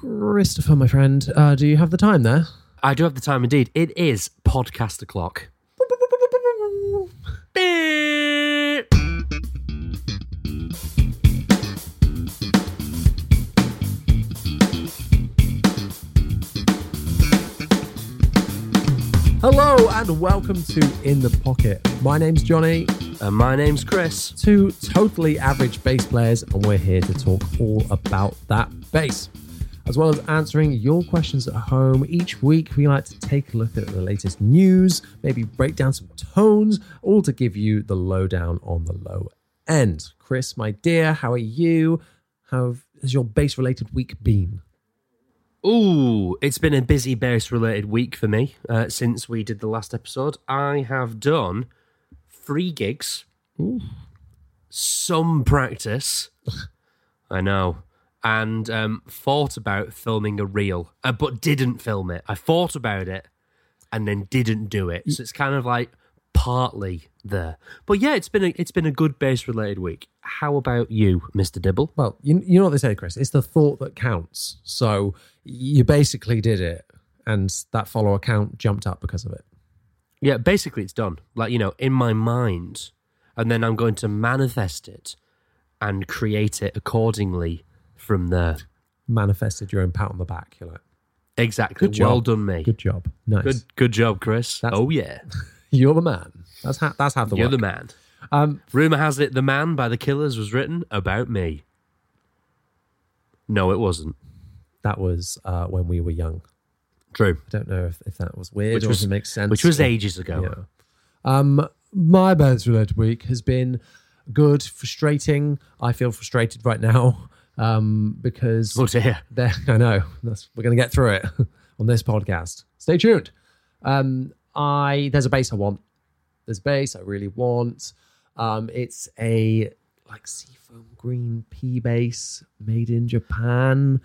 Christopher, my friend, uh, do you have the time there? I do have the time indeed. It is podcast o'clock. Hello and welcome to In the Pocket. My name's Jonny, And my name's Chris. two totally average bass players, and we're here to talk all about that bass. As well as answering your questions at home, each week we like to take a look at the latest news, maybe break down some tones, all to give you the lowdown on the low end. Chris, my dear, how are you? How has your bass related week been? Ooh, it's been a busy bass related week for me uh, since we did the last episode. I have done three gigs, some practice. I know. And um, thought about filming a reel, uh, but didn't film it. I thought about it and then didn't do it. So it's kind of like partly there. But yeah, it's been a, it's been a good bass related week. How about you, Mr. Dibble? Well, you, you know what they say, Chris? It's the thought that counts. So you basically did it, and that follower count jumped up because of it. Yeah, basically it's done. Like, you know, in my mind. And then I'm going to manifest it and create it accordingly from there. Manifested your own pat on the back. You're like, Exactly. Good job. Well done, me. good job. Nice. Good, good job, Chris. That's- oh yeah, You're the man. That's how, that's how the you're work. the man. Um, Rumor has it, "The Man" by the Killers was written about me. No, it wasn't. that was uh, when we were young. True. I don't know if, if that was weird Which or was- if it makes sense. Which was or- ages ago. Yeah. Um, my band's related week has been good, frustrating. I feel frustrated right now um, because Oh dear. there I know that's, we're going to get through it on this podcast. Stay tuned. Um, I there's a bass I want. There's a bass I really want. Um, it's a like seafoam green P bass made in Japan.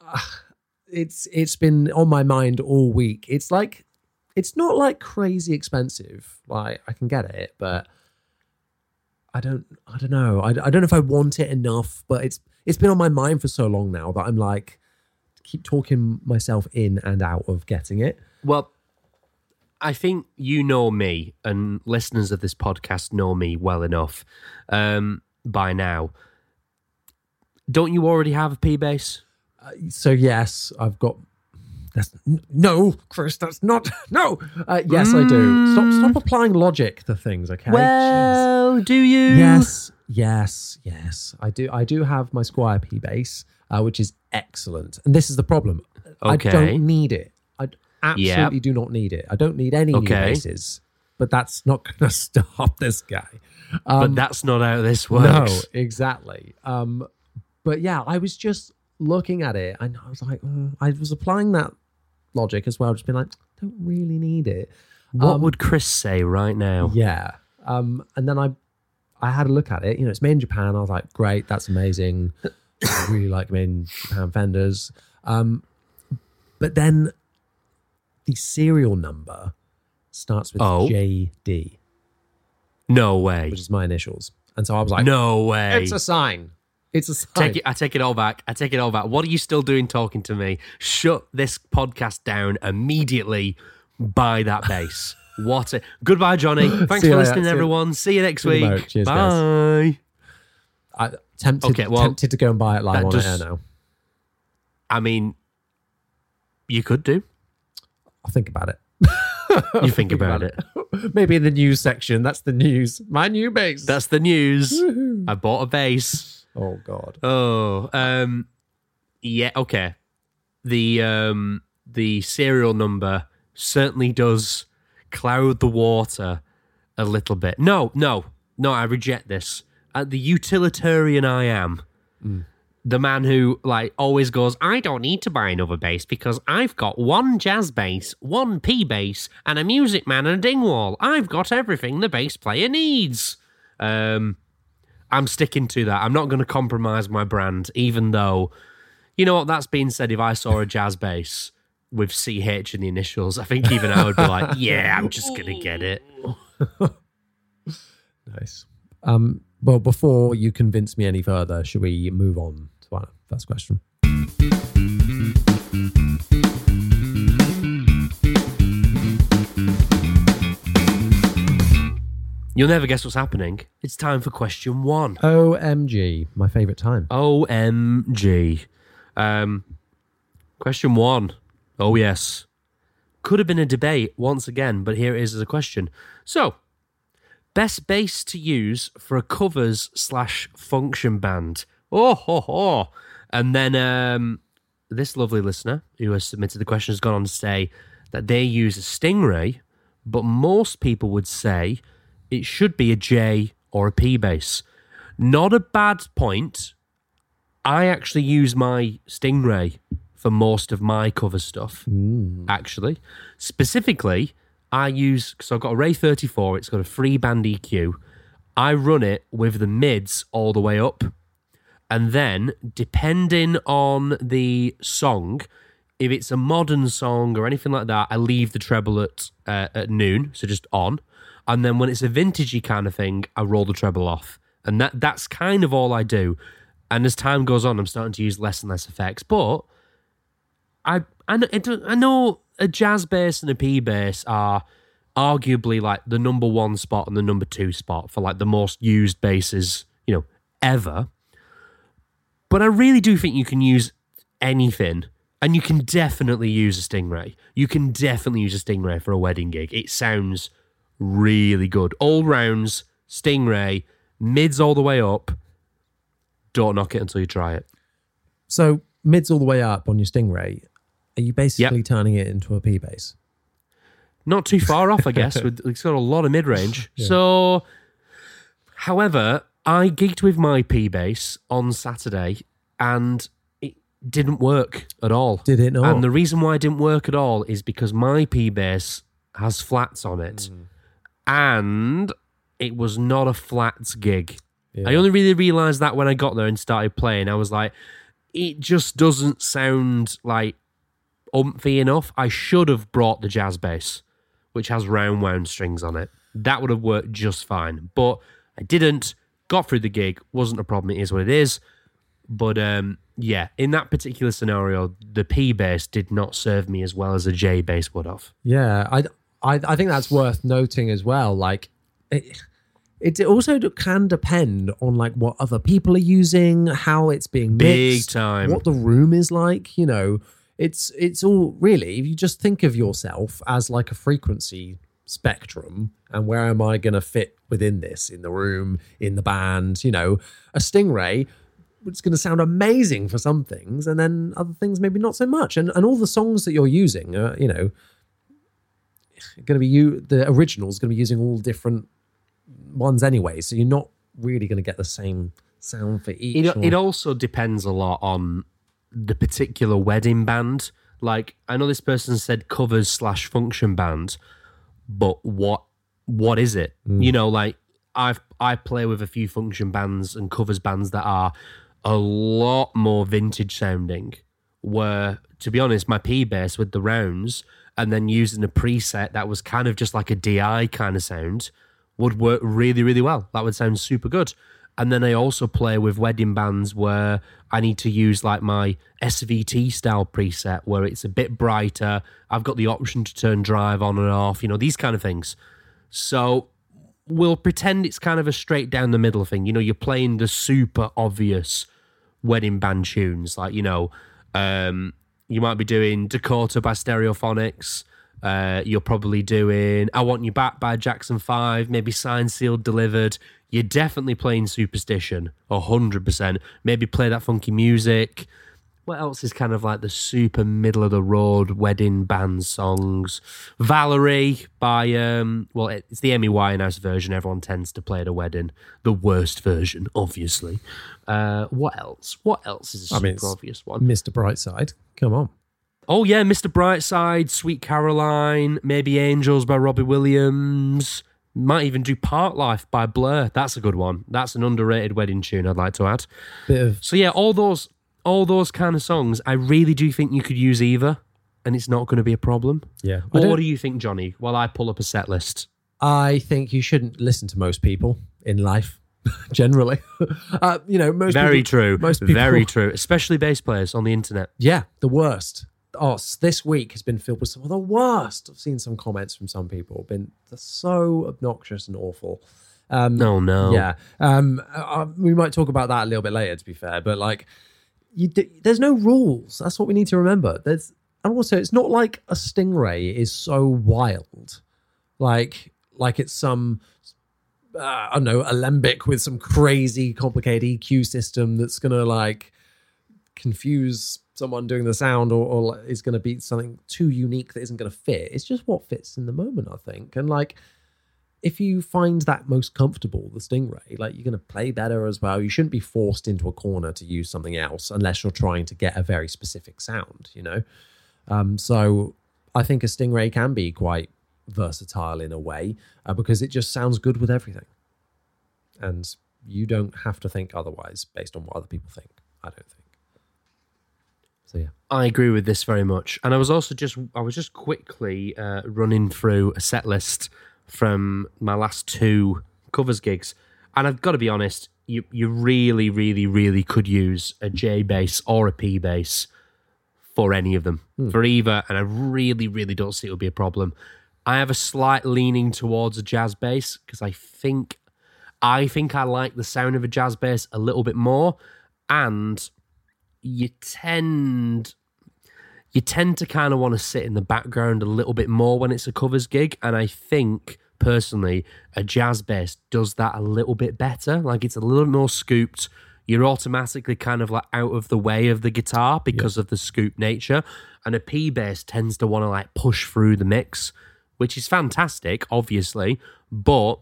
Ah, it's it's been on my mind all week. It's like it's not like crazy expensive. Like I can get it, but I don't I don't know. I, I don't know if I want it enough, but it's it's been on my mind for so long now that I'm like keep talking myself in and out of getting it. Well, I think you know me, and listeners of this podcast know me well enough um, by now. Don't you already have a P bass? So yes, I've got. That's no, Chris. That's not no. Uh, yes, I do. Stop stop applying logic to things. Okay. Jeez. Well, do you? Yes, yes, yes. I do. I do have my Squier P bass, uh, which is excellent. And this is the problem. Okay. I don't need it. I absolutely Yep. do not need it. I don't need any new Okay. basses. But that's not going to stop this guy. but that's not how this Um, No, exactly. Um, but yeah, I was just looking at it and I was like, mm, I was applying that logic as well, just being like, don't really need it. What Um, would Chris say right now? Yeah. Um, and then I I had a look at it. You know, it's made in Japan. I was like, great, that's amazing. I really like made in Japan fenders. Um, but then the serial number starts with Oh. JD, No way. which is my initials. And so I was like, No way. it's a sign. It's a sign. Take it. I take it all back. I take it all back. What are you still doing talking to me? Shut this podcast down immediately. Buy that bass. what? A, goodbye, Jonny. Thanks for listening, everyone. See you next See you week. Cheers, Bye. I tempted, Okay, well, tempted to go and buy it live on just- air now. I mean, you could do. I'll think about it. You think about it. Maybe in the news section. That's the news. My new bass. That's the news. I bought a bass. Oh God. Oh, um, yeah, okay. The um, the serial number certainly does cloud the water a little bit. No, no, no. I reject this. Uh, the utilitarian I am, the man who like always goes, I don't need to buy another bass because I've got one jazz bass, one P bass, and a music man and a dingwall. I've got everything the bass player needs. Um, I'm sticking to that. I'm not going to compromise my brand, even though, you know what, that's being said, if I saw a jazz bass with CH in the initials, I think even I would be like, yeah, I'm just going to get it. Nice. Um, well, before you convince me any further, should we move on to our first question? You'll never guess what's happening. It's time for question one. OMG, my favorite time. OMG. Um, question one. Oh, yes. Could have been a debate once again, but here it is as a question. So, best bass to use for a covers slash function band. Oh, ho, ho. And then um, this lovely listener who has submitted the question has gone on to say that they use a Stingray, but most people would say it should be a J or a P bass. Not a bad point. I actually use my Stingray for most of my cover stuff. Actually, specifically, I use because I've got a Ray 34. It's got a free band EQ. I run it with the mids all the way up, and then depending on the song, if it's a modern song or anything like that, I leave the treble at uh, at noon, so just on. And then when it's a vintagey kind of thing, I roll the treble off, and that that's kind of all I do. And as time goes on, I'm starting to use less and less effects, but I I I know a jazz bass and a P bass are arguably like the number one spot and the number two spot for like the most used basses you know ever. But I really do think you can use anything. And you can definitely use a Stingray. You can definitely use a Stingray for a wedding gig. It sounds really good. All rounds, Stingray, mids all the way up. Don't knock it until you try it. So mids all the way up on your Stingray. Are you basically Yep. turning it into a P bass? Not too far off, I guess. With it's got a lot of mid range. So, however, I gigged with my P bass on Saturday, and it didn't work at all. Did it not? And the reason why it didn't work at all is because my P bass has flats on it, Mm. And it was not a flats gig. Yeah. I only really realized that when I got there and started playing. I was like, it just doesn't sound like umphy enough. I should have brought the jazz bass, which has round wound strings on it. That would have worked just fine. But I didn't. Got through the gig. Wasn't a problem. It is what it is. But um, yeah, in that particular scenario, the P bass did not serve me as well as a J bass would have. Yeah, I, I, I think that's worth noting as well. Like, it, it also can depend on like what other people are using, how it's being Big mixed, time. what the room is like. You know, it's it's all really. If you just think of yourself as like a frequency spectrum, and where am I going to fit within this in the room, in the band? You know, a stingray. It's going to sound amazing for some things, and then other things maybe not so much. And and all the songs that you're using, are, you know, going to be you the original is going to be using all different ones anyway so you're not really going to get the same sound for each It, or- it also depends a lot on the particular wedding band. Like I know this person said covers slash function band, but what what is it? Mm. You know, like I've I play with a few function bands and covers bands that are a lot more vintage sounding. Where to be honest, my P bass with the rounds and then using a preset that was kind of just like a DI kind of sound would work really, really well. That would sound super good. And then I also play with wedding bands where I need to use like my SVT style preset where it's a bit brighter. I've got the option to turn drive on and off, you know, these kind of things. So we'll pretend it's kind of a straight down the middle thing. You know, you're playing the super obvious wedding band tunes, like, you know, um, you might be doing Dakota by Stereophonics. Uh, you're probably doing I Want You Back by Jackson 5, maybe Signed, Sealed, Delivered. You're definitely playing Superstition, 100%. Maybe play that funky music. What else is kind of like the super middle of the road wedding band songs? Valerie by um well it's the Amy Winehouse version everyone tends to play at a wedding. The worst version, obviously. Uh what else? What else is a super mean, obvious one? mr brightside come on Oh yeah, Mr. Brightside, Sweet Caroline, maybe Angels by Robbie Williams. Might even do Parklife by Blur. That's a good one. That's an underrated wedding tune I'd like to add. bit of So yeah, all those all those kind of songs, I really do think you could use either, and it's not going to be a problem. yeah I, What, don't- do you think, Jonny? While I pull up a set list. I think you shouldn't listen to most people in life generally. uh, you know, most Very people- true. Most people, Very true. Especially bass players on the internet. Yeah, the worst. Oh, s- this week has been filled with some of the worst. I've seen some comments from some people. Been they're so obnoxious and awful. Um, No, no. Yeah. Um, uh, we might talk about that a little bit later, to be fair. But like, you d- there's no rules. That's what we need to remember. There's and also it's not like a stingray is so wild, like like it's some uh, I don't know alembic with some crazy complicated EQ system that's gonna like confuse someone doing the sound or, or is to be something too unique that isn't to fit. It's just what fits in the moment, I think. And like, if you find that most comfortable, the Stingray, like you're going to play better as well. You shouldn't be forced into a corner to use something else unless you're trying to get a very specific sound, you know? Um, so I think a Stingray can be quite versatile in a way uh, because it just sounds good with everything. And you don't have to think otherwise based on what other people think. I don't think. So yeah. I agree with this very much. And I was also just I was just quickly uh, running through a set list from my last two covers gigs, and I've got to be honest, you you really, really, really could use a J bass or a P bass for any of them. Hmm. For either, and I really, really don't see it would be a problem. I have a slight leaning towards a jazz bass because I think I think I like the sound of a jazz bass a little bit more, and you tend you tend to kind of want to sit in the background a little bit more when it's a covers gig and i think personally a jazz bass does that a little bit better like it's a little more scooped you're automatically kind of like out of the way of the guitar because of the scoop nature and a p bass tends to want to like push through the mix which is fantastic obviously but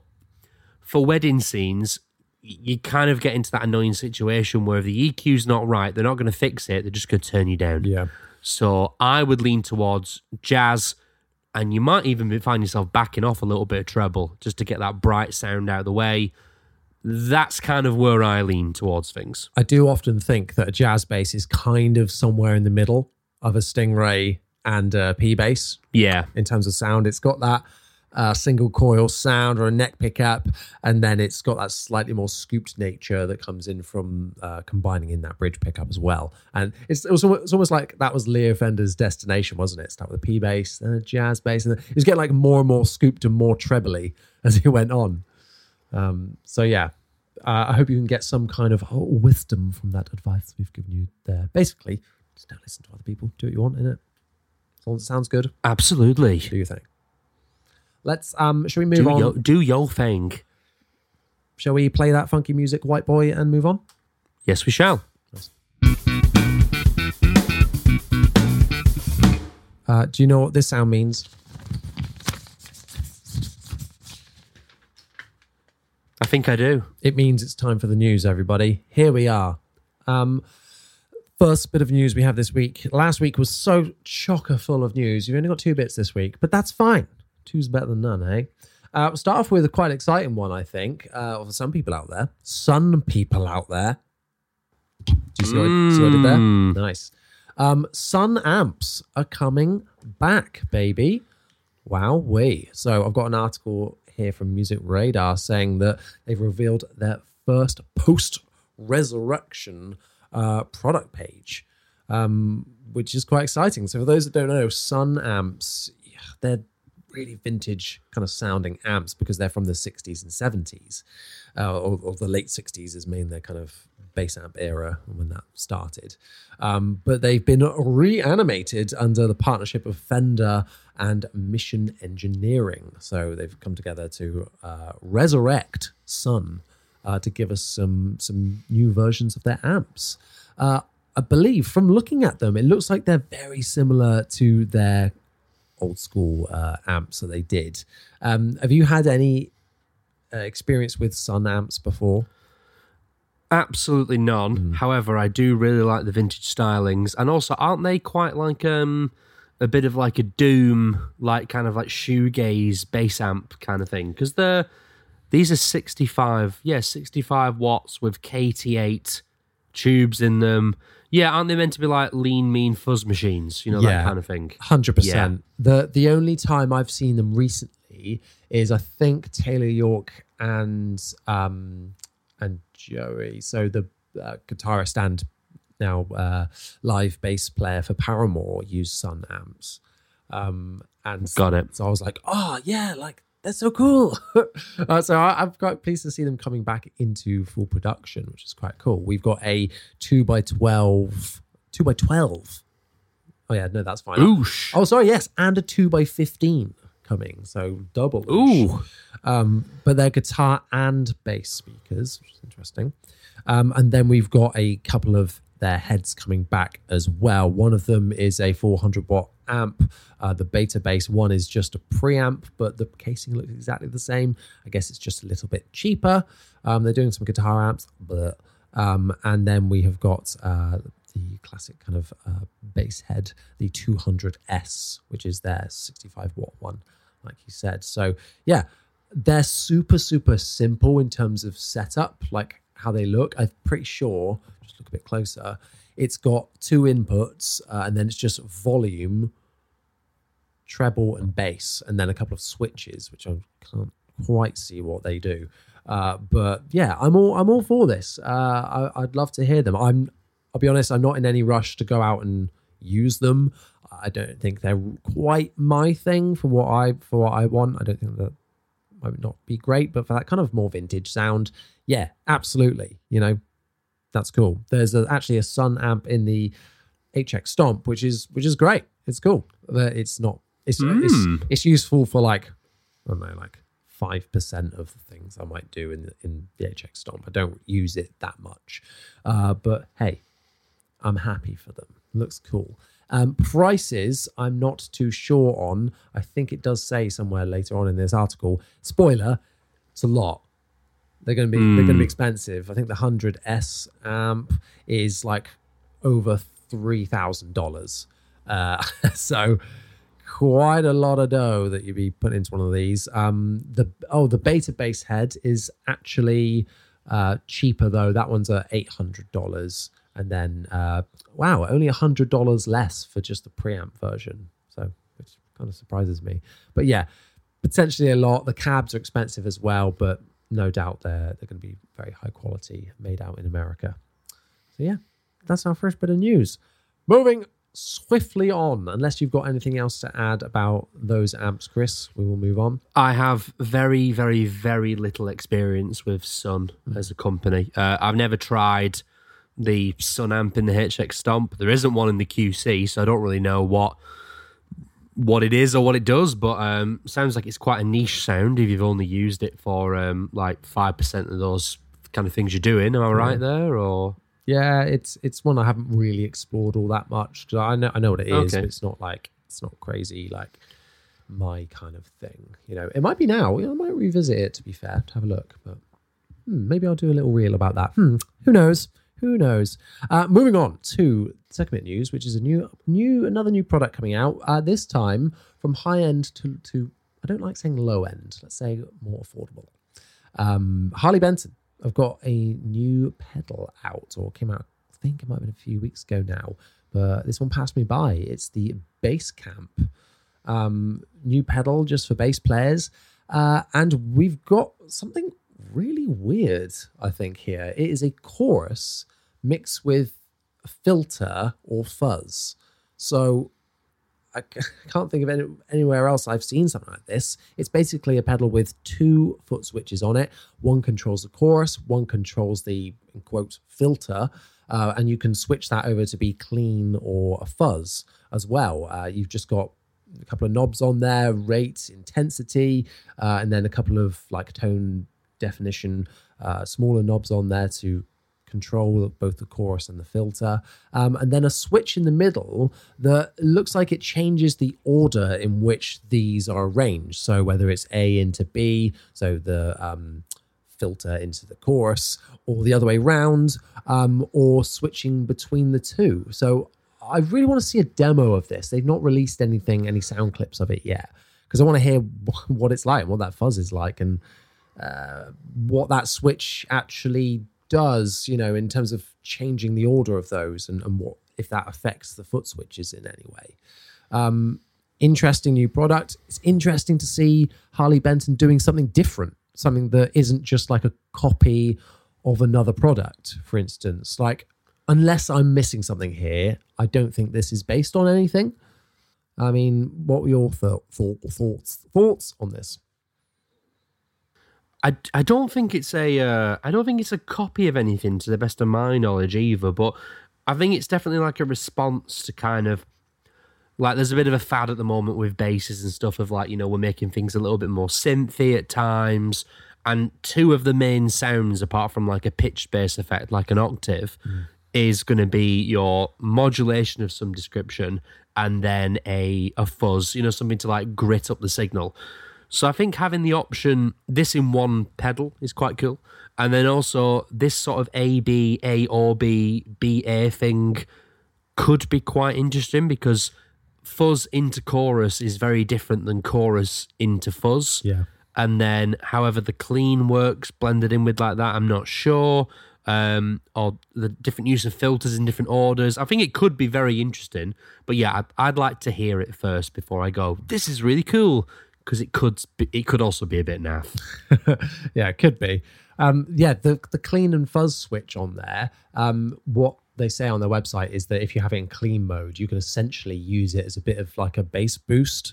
for wedding scenes, you kind of get into that annoying situation where if the EQ's not right, they're not going to fix it. They're just going to turn you down. Yeah. So I would lean towards jazz, and you might even find yourself backing off a little bit of treble just to get that bright sound out of the way. That's kind of where I lean towards things. I do often think that a jazz bass is kind of somewhere in the middle of a Stingray and a P bass Yeah, in terms of sound. It's got that uh, single coil sound or a neck pickup, and then it's got that slightly more scooped nature that comes in from uh, combining in that bridge pickup as well. And it's, it was almost, it's almost like that was Leo Fender's destination, wasn't it? Start with a P bass, then a jazz bass, and then it was getting like more and more scooped and more trebly as he went on. Um, so yeah, uh, I hope you can get some kind of wisdom from that advice we've given you there. Basically, just don't listen to other people. Do what you want in it. As long as it sounds good, absolutely. do your thing. Let's um, shall we move Do, on? yo, do your thing. Shall we play that funky music, White Boy, and move on? Yes, we shall. Uh, do you know what this sound means? I think I do. It means it's time for the news, everybody. Here we are. Um, first bit of news we have this week. Last week was so chocker full of news. You've only got two bits this week, but that's fine. Two's better than none, eh? Uh, we'll start off with a quite exciting one, I think, uh, for some people out there. Some people out there. Do you see what, see what I did there? Mm. Nice. Um, Sunn amps are coming back, baby. Wow, we. So I've got an article here from Music Radar saying that they've revealed their first post resurrection uh, product page, um, which is quite exciting. So for those that don't know, Sunn amps, they're really vintage kind of sounding amps because they're from the 60s and 70s, uh, or, or the late 60s is main their kind of bass amp era when that started. Um, but they've been reanimated under the partnership of Fender and Mission Engineering. So they've come together to uh, resurrect Sunn uh, to give us some some new versions of their amps. Uh, I believe from looking at them, it looks like they're very similar to their old school uh, amps that they did. Um, have you had any uh, experience with Sunn amps before? Absolutely none. However, I do really like the vintage stylings, and also aren't they quite like um a bit of like a doom, like kind of like shoegaze bass amp kind of thing? Because they're these are sixty five, yeah, sixty five watts with KT eight tubes in them. Yeah, aren't they meant to be like lean, mean fuzz machines? You know Yeah. that kind of thing. Hundred percent. The the only time I've seen them recently is I think Taylor York and um, and Joey. So the uh, guitarist and now uh, live bass player for Paramore use Sunn amps. Um, and Got it. so I was like, oh yeah, like that's so cool. uh, so I, I'm quite pleased to see them coming back into full production, which is quite cool. We've got a two by twelve, two by twelve. Oh yeah, no, that's fine. Oosh. Oh, sorry, yes, and a two by fifteen coming, so double. Ooh. Um, but they're guitar and bass speakers, which is interesting. Um, and then we've got a couple of their heads coming back as well. One of them is a 400 watt amp. Uh, the Beta Bass one is just a preamp, but the casing looks exactly the same. I guess it's just a little bit cheaper. Um, they're doing some guitar amps, but um, and then we have got uh, the classic kind of uh, bass head, the 200S, which is their 65 watt one, like you said. So yeah, they're super super simple in terms of setup, like how they look. I'm pretty sure. Just look a bit closer. It's got two inputs, uh, and then it's just volume, treble, and bass, and then a couple of switches, which I can't quite see what they do. Uh, but yeah, I'm all I'm all for this. Uh, I, I'd love to hear them. I'm I'll be honest, I'm not in any rush to go out and use them. I don't think they're quite my thing for what I for what I want. I don't think that might not be great, but for that kind of more vintage sound, yeah, absolutely. You know, that's cool. There's a, actually a Sunn amp in the HX Stomp, which is which is great. It's cool. But it's not. It's it's Mm. it's useful for like I don't know, like five percent of the things I might do in the, in the HX Stomp. I don't use it that much, uh, but hey, I'm happy for them. Looks cool. Um, prices, I'm not too sure on. I think it does say somewhere later on in this article. Spoiler, it's a lot. They're going to be they're going to be expensive. I think the hundred S amp is like over three thousand dollars. Uh, so quite a lot of dough that you'd be putting into one of these. Um, the oh, the Beta Bass head is actually uh, cheaper though. That one's at eight hundred dollars, and then uh, wow, only hundred dollars less for just the preamp version. So which kind of surprises me. But yeah, potentially a lot. The cabs are expensive as well, but no doubt they're they're going to be very high quality, made out in America. So yeah, that's our first bit of news. Moving swiftly on, unless you've got anything else to add about those amps, Chris, we will move on. I have very, very, very little experience with Sunn as a company. Uh, I've never tried the Sunn amp in the HX Stomp. There isn't one in the QC, so I don't really know what what it is or what it does. But um, sounds like it's quite a niche sound if you've only used it for um, like five percent of those kind of things you're doing. Am I right there? Or Yeah, it's it's one I haven't really explored all that much. I know I know what it is, Okay. but it's not like it's not crazy like my kind of thing. You know, it might be now. You know, I might revisit it to be fair to have a look, but hmm, maybe I'll do a little reel about that. Hmm, who knows? Who knows? Uh, moving on to second bit news, which is a new new another new product coming out. Uh, this time from high end to to I don't like saying low end. Let's say more affordable. Um, Harley Benton have got a new pedal out, or came out. I think it might have been a few weeks ago now, but this one passed me by. It's the Bass Camp um, new pedal just for bass players, uh, and we've got something really weird. I think here it is a chorus mixed with filter or fuzz. So I can't think of any, anywhere else I've seen something like this. It's basically a pedal with two foot switches on it. One controls the chorus, one controls the quote filter, uh, and you can switch that over to be clean or a fuzz as well. Uh, you've just got a couple of knobs on there, rate, intensity, uh, and then a couple of like tone definition, uh, smaller knobs on there to control both the chorus and the filter, um, and then a switch in the middle that looks like it changes the order in which these are arranged. So whether it's A into B, so the um, filter into the chorus, or the other way round, um, or switching between the two. So I really want to see a demo of this. They've not released anything, any sound clips of it yet, because I want to hear what it's like, what that fuzz is like, and uh, what that switch actually does, you know, in terms of changing the order of those and, and what if that affects the foot switches in any way. Um, interesting new product. It's interesting to see Harley Benton doing something different, something that isn't just like a copy of another product, for instance. Like, unless I'm missing something here, I don't think this is based on anything. I mean, what were your th- thought, thoughts thoughts on this? I, I don't think it's a uh, I don't think it's a copy of anything to the best of my knowledge either, but I think it's definitely like a response to kind of like there's a bit of a fad at the moment with basses and stuff of like you know we're making things a little bit more synthy at times and two of the main sounds apart from like a pitch bass effect like an octave mm. is going to be your modulation of some description and then a a fuzz you know something to like grit up the signal so I think having the option, this in one pedal is quite cool. And then also this sort of A B A or B B A thing could be quite interesting because fuzz into chorus is very different than chorus into fuzz. Yeah. And then however the clean works blended in with like that, I'm not sure. Um, or the different use of filters in different orders. I think it could be very interesting. But yeah, I'd, I'd like to hear it first before I go. This is really cool because it could be, it could also be a bit naff. yeah, it could be. Um, yeah, the the clean and fuzz switch on there. Um, what they say on their website is that if you have it in clean mode, you can essentially use it as a bit of like a bass boost.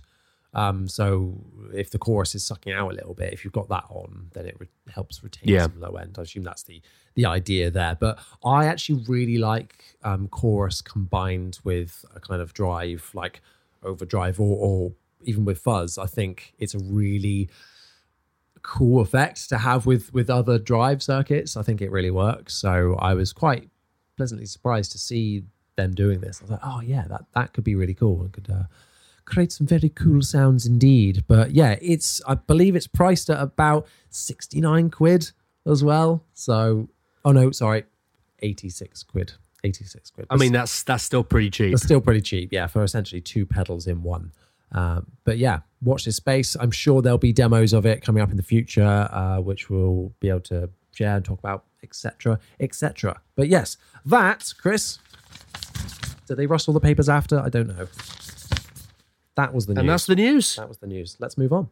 Um, so if the chorus is sucking out a little bit, if you've got that on, then it re- helps retain yeah. some low end. I assume that's the the idea there. But I actually really like um, chorus combined with a kind of drive, like overdrive or, or even with fuzz, I think it's a really cool effect to have with with other drive circuits. I think it really works. So I was quite pleasantly surprised to see them doing this. I was like, oh yeah, that that could be really cool. It could uh, create some very cool sounds indeed. But yeah, it's I believe it's priced at about sixty nine quid as well. So oh no, sorry, eighty six quid. 86 quid. I mean, that's that's still pretty cheap. That's still pretty cheap, yeah, for essentially two pedals in one. Um, but yeah, watch this space. I'm sure there'll be demos of it coming up in the future, uh, which we'll be able to share and talk about, etc., etc. But yes, that Chris. Did they rustle the papers after? I don't know. That was the news. And that's the news. That was the news. Let's move on.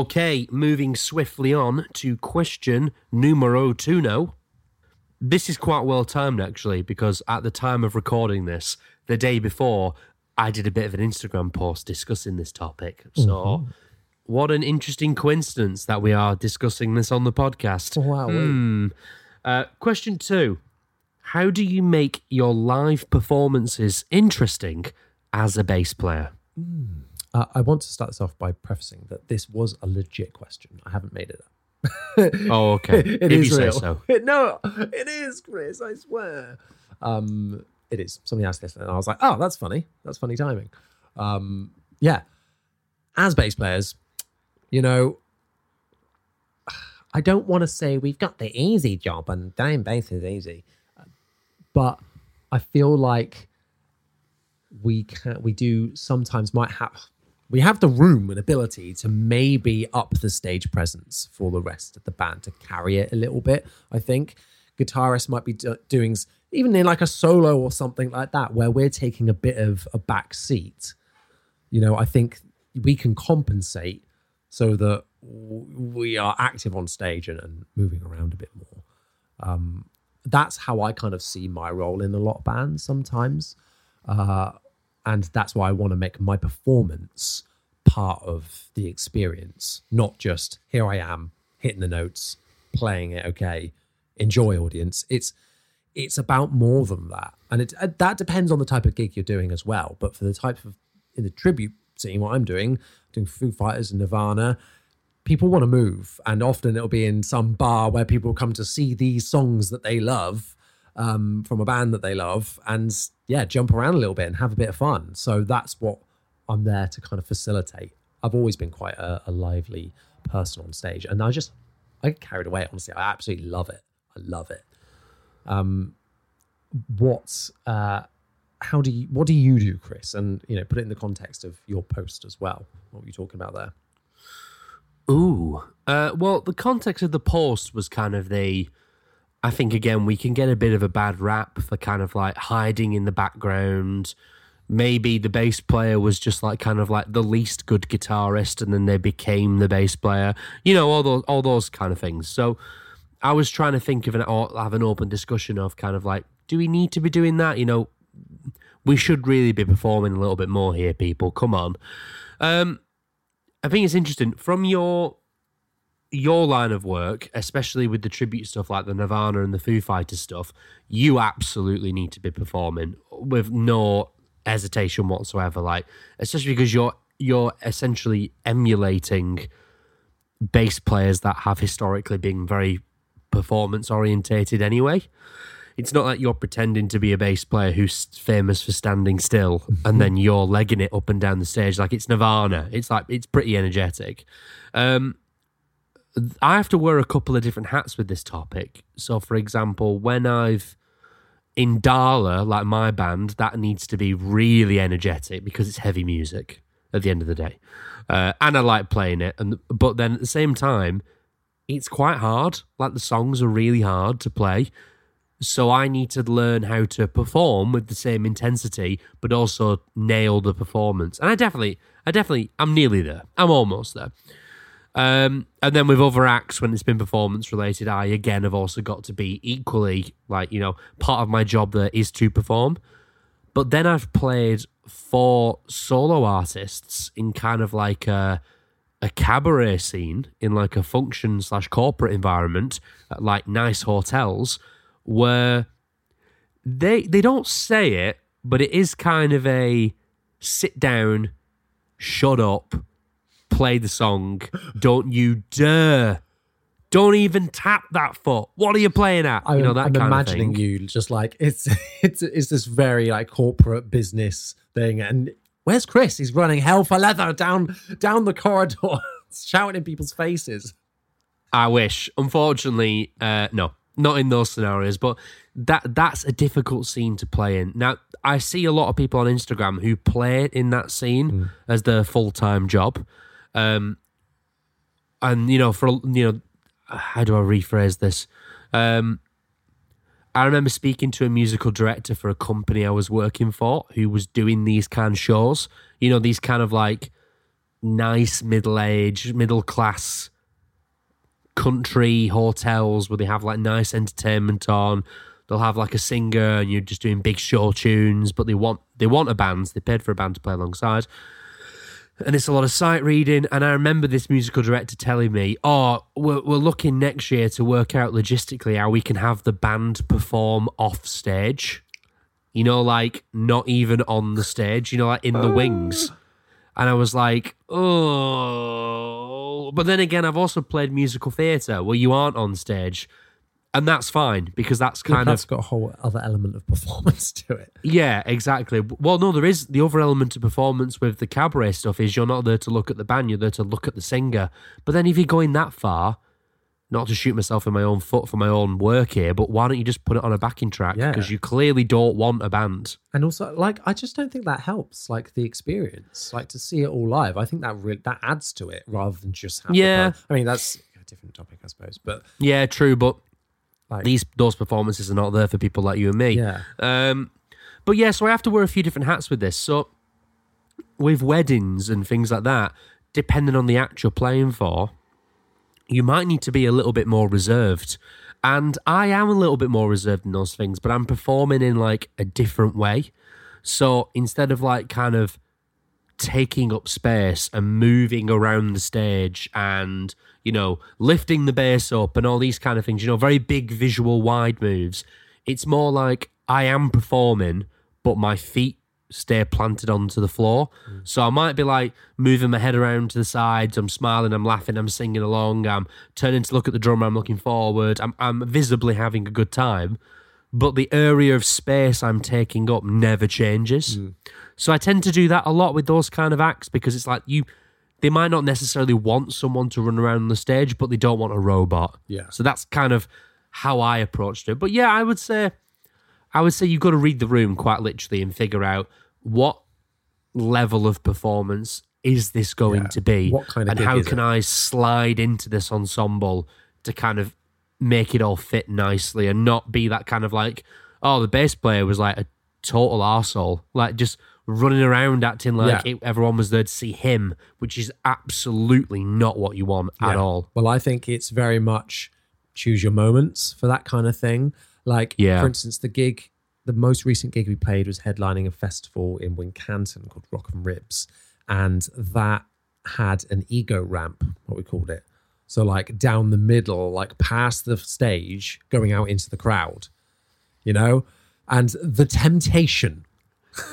Okay, moving swiftly on to question numero uno. This is quite well timed actually, because at the time of recording this, the day before, I did a bit of an Instagram post discussing this topic. So, mm-hmm. what an interesting coincidence that we are discussing this on the podcast. Wow. Hmm. Uh, question two How do you make your live performances interesting as a bass player? Mm. Uh, I want to start this off by prefacing that this was a legit question. I haven't made it up. oh, okay. it if is real. So. no, it is, Chris. I swear. Um, it is. Somebody asked this, and I was like, "Oh, that's funny. That's funny timing." Um, yeah. As bass players, you know, I don't want to say we've got the easy job and down bass is easy, but I feel like we can we do sometimes might have we have the room and ability to maybe up the stage presence for the rest of the band to carry it a little bit. I think guitarists might be do- doing even in like a solo or something like that where we're taking a bit of a back seat. You know, I think we can compensate so that we are active on stage and, and moving around a bit more. Um, that's how I kind of see my role in a lot of bands sometimes. Uh, and that's why I want to make my performance part of the experience, not just here I am hitting the notes, playing it okay, enjoy audience. It's it's about more than that, and it uh, that depends on the type of gig you're doing as well. But for the type of in the tribute scene, what I'm doing, doing Foo Fighters and Nirvana, people want to move, and often it'll be in some bar where people come to see these songs that they love um, from a band that they love, and yeah, jump around a little bit and have a bit of fun. So that's what I'm there to kind of facilitate. I've always been quite a, a lively person on stage, and I just I get carried away. Honestly, I absolutely love it. I love it. Um, what uh, how do you what do you do, Chris? And you know, put it in the context of your post as well. What were you talking about there? Ooh, uh, well, the context of the post was kind of the I think again we can get a bit of a bad rap for kind of like hiding in the background, maybe the bass player was just like kind of like the least good guitarist and then they became the bass player. You know all those all those kind of things. So i was trying to think of an or have an open discussion of kind of like do we need to be doing that? You know we should really be performing a little bit more here people. Come on. Um i think it's interesting. From your your line of work, especially with the tribute stuff like the Nirvana and the Foo Fighters stuff, you absolutely need to be performing with no hesitation whatsoever. Like, especially because you're you're essentially emulating bass players that have historically been very performance orientated anyway. It's not like you're pretending to be a bass player who's famous for standing still and then you're legging it up and down the stage like it's Nirvana. It's like it's pretty energetic. Um, I have to wear a couple of different hats with this topic. So, for example, when I've in Darlah, like my band, that needs to be really energetic because it's heavy music at the end of the day, uh, and I like playing it. And but then at the same time, it's quite hard. Like the songs are really hard to play, so I need to learn how to perform with the same intensity, but also nail the performance. And I definitely, I definitely, I'm nearly there. I'm almost there. Um, and then with other acts, when it's been performance related, I again have also got to be equally like, you know, part of my job there is to perform. But then I've played for solo artists in kind of like a, a cabaret scene in like a function slash corporate environment at like nice hotels where they they don't say it, but it is kind of a sit down, shut up, play the song. Don't you dare. Don't even tap that foot. What are you playing at? I'm, you know that I'm kind imagining of thing. you just like it's it's it's this very like corporate business thing. And where's Chris? He's running hell for leather down down the corridor, shouting in people's faces. I wish. Unfortunately, uh, no, not in those scenarios. But that that's a difficult scene to play in. Now, I see a lot of people on Instagram who play in that scene as their full time job. Um, and you know, for you know, how do I rephrase this? Um, I remember speaking to a musical director for a company I was working for who was doing these kind of shows. You know, these kind of like nice middle age, middle class country hotels where they have like nice entertainment on. They'll have like a singer and you're just doing big show tunes, but they want they want a band. They paid for a band to play alongside. And it's a lot of sight reading. And I remember this musical director telling me, Oh, we're, we're looking next year to work out logistically how we can have the band perform off stage. You know, like not even on the stage, you know, like in the wings. And I was like, oh. But then again, I've also played musical theatre where you aren't on stage. And that's fine because that's kind that's of. got a whole other element of performance to it. Yeah, exactly. Well, no, there is the other element of performance with the cabaret stuff is you're not there to look at the band, you're there to look at the singer. But then if you're going that far, not to shoot myself in my own foot for my own work here, but why don't you just put it on a backing track? Yeah. Because you clearly don't want a band. And also, like, I just don't think that helps, like, the experience. Like, to see it all live, I think that really that adds to it rather than just have. Yeah. I mean, that's a different topic, I suppose. But Yeah, true, but Like- these those performances are not there for people like you and me. yeah, Um, but yeah, so I have to wear a few different hats with this. So with weddings and things like that, depending on the act you're playing for, you might need to be a little bit more reserved. And I am a little bit more reserved in those things, but I'm performing in like a different way. So instead of like kind of taking up space and moving around the stage and you know lifting the bass up and all these kind of things you know very big visual wide moves. It's more like i am performing but my feet stay planted onto the floor. Mm. So i might be like moving my head around to the sides i'm smiling i'm laughing i'm singing along i'm turning to look at the drummer i'm looking forward i'm, I'm visibly having a good time but the area of space i'm taking up never changes. Mm. So I tend to do that a lot with those kind of acts because it's like you they might not necessarily want someone to run around on the stage, but they don't want a robot. Yeah. So that's kind of how I approached it. But yeah, I would say I would say you've got to read the room quite literally and figure out what level of performance is this going Yeah. to be? What kind of and how can it? I slide into this ensemble to kind of make it all fit nicely and not be that kind of like, oh, the bass player was like a total arsehole. Like just running around acting like Yeah. it, everyone was there to see him, which is absolutely not what you want at all. Well, I think it's very much choose your moments for that kind of thing. Like, Yeah. for instance, the gig, the most recent gig we played was headlining a festival in Wincanton called Rock and Ribs. And that had an ego ramp, what we called it. So, like, down the middle, like past the stage, going out into the crowd, you know? And the temptation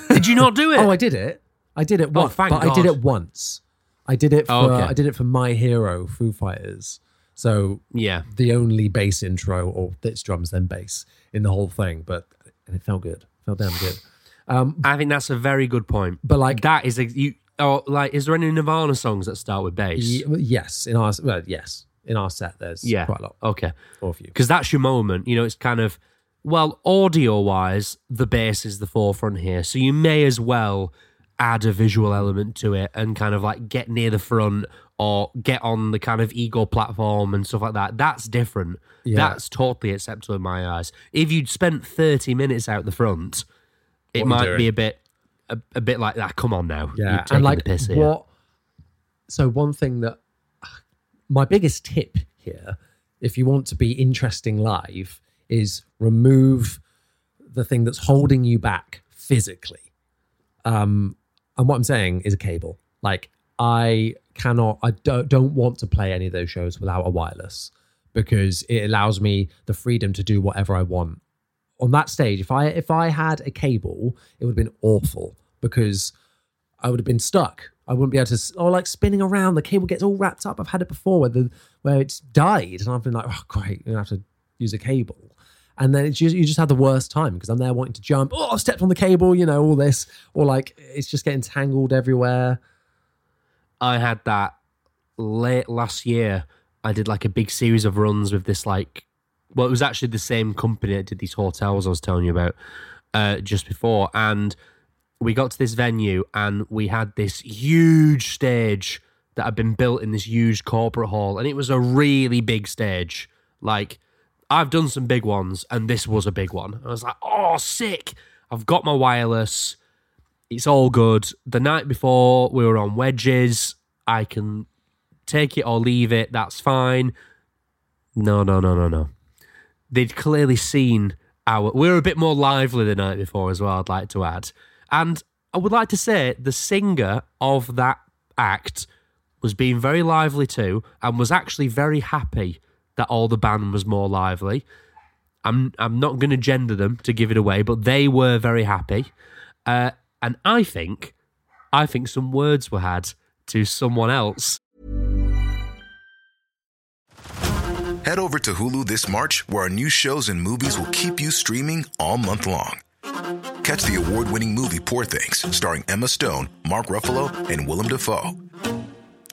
Did you not do oh, it? Oh, I did it. I did it oh, once, thank but I did it once. I did it oh, for Oh, okay. I did it for My Hero, Foo Fighters. So yeah. the only bass intro, or it's drums then bass in the whole thing, but and it felt good. Felt damn good. Um, I think that's a very good point. But like, That is a you. Oh, like, is there any Nirvana songs that start with bass? y- yes, in our well, yes, in our set, there's yeah. quite a lot Okay. or a few. because that's your moment. You know, it's kind of well, audio wise, the bass is the forefront here, so you may as well add a visual element to it and kind of like get near the front or get on the kind of ego platform and stuff like that. That's different. Yeah. That's totally acceptable in my eyes. If you'd spent thirty minutes out the front, it What might be a bit. A, a bit like that. Come on now, Yeah, and like the piss here. what? So one thing that ah, my biggest tip here, if you want to be interesting live, is remove the thing that's holding you back physically. Um, and what I'm saying is a cable. Like I cannot, I don't, don't want to play any of those shows without a wireless because it allows me the freedom to do whatever I want on that stage. If I if I had a cable, it would have been awful because I would have been stuck. I wouldn't be able to, or like spinning around. The cable gets all wrapped up. I've had it before where the where it's died, and I've been like, oh great, I'm gonna have to use a cable. And then it's just, you just have the worst time because I'm there wanting to jump. Oh, I've stepped on the cable, you know, all this, or like it's just getting tangled everywhere. I had that late last year. I did like a big series of runs with this like well, it was actually the same company that did these hotels I was telling you about uh, just before, and we got to this venue and we had this huge stage that had been built in this huge corporate hall, and it was a really big stage. Like I've done some big ones, and this was a big one. I was like, oh, sick! I've got my wireless it's all good. The night before, we were on wedges. I can take it or leave it. That's fine. No, no, no, no, no. They'd clearly seen our. We were a bit more lively the night before as well, I'd like to add. And I would like to say the singer of that act was being very lively too and was actually very happy that all the band was more lively. I'm I'm not going to gender them to give it away, but they were very happy. Uh, and I think, I think some words were had to someone else. Head over to Hulu this March, where our new shows and movies will keep you streaming all month long. Catch the award winning movie Poor Things, starring Emma Stone, Mark Ruffalo, and Willem Dafoe.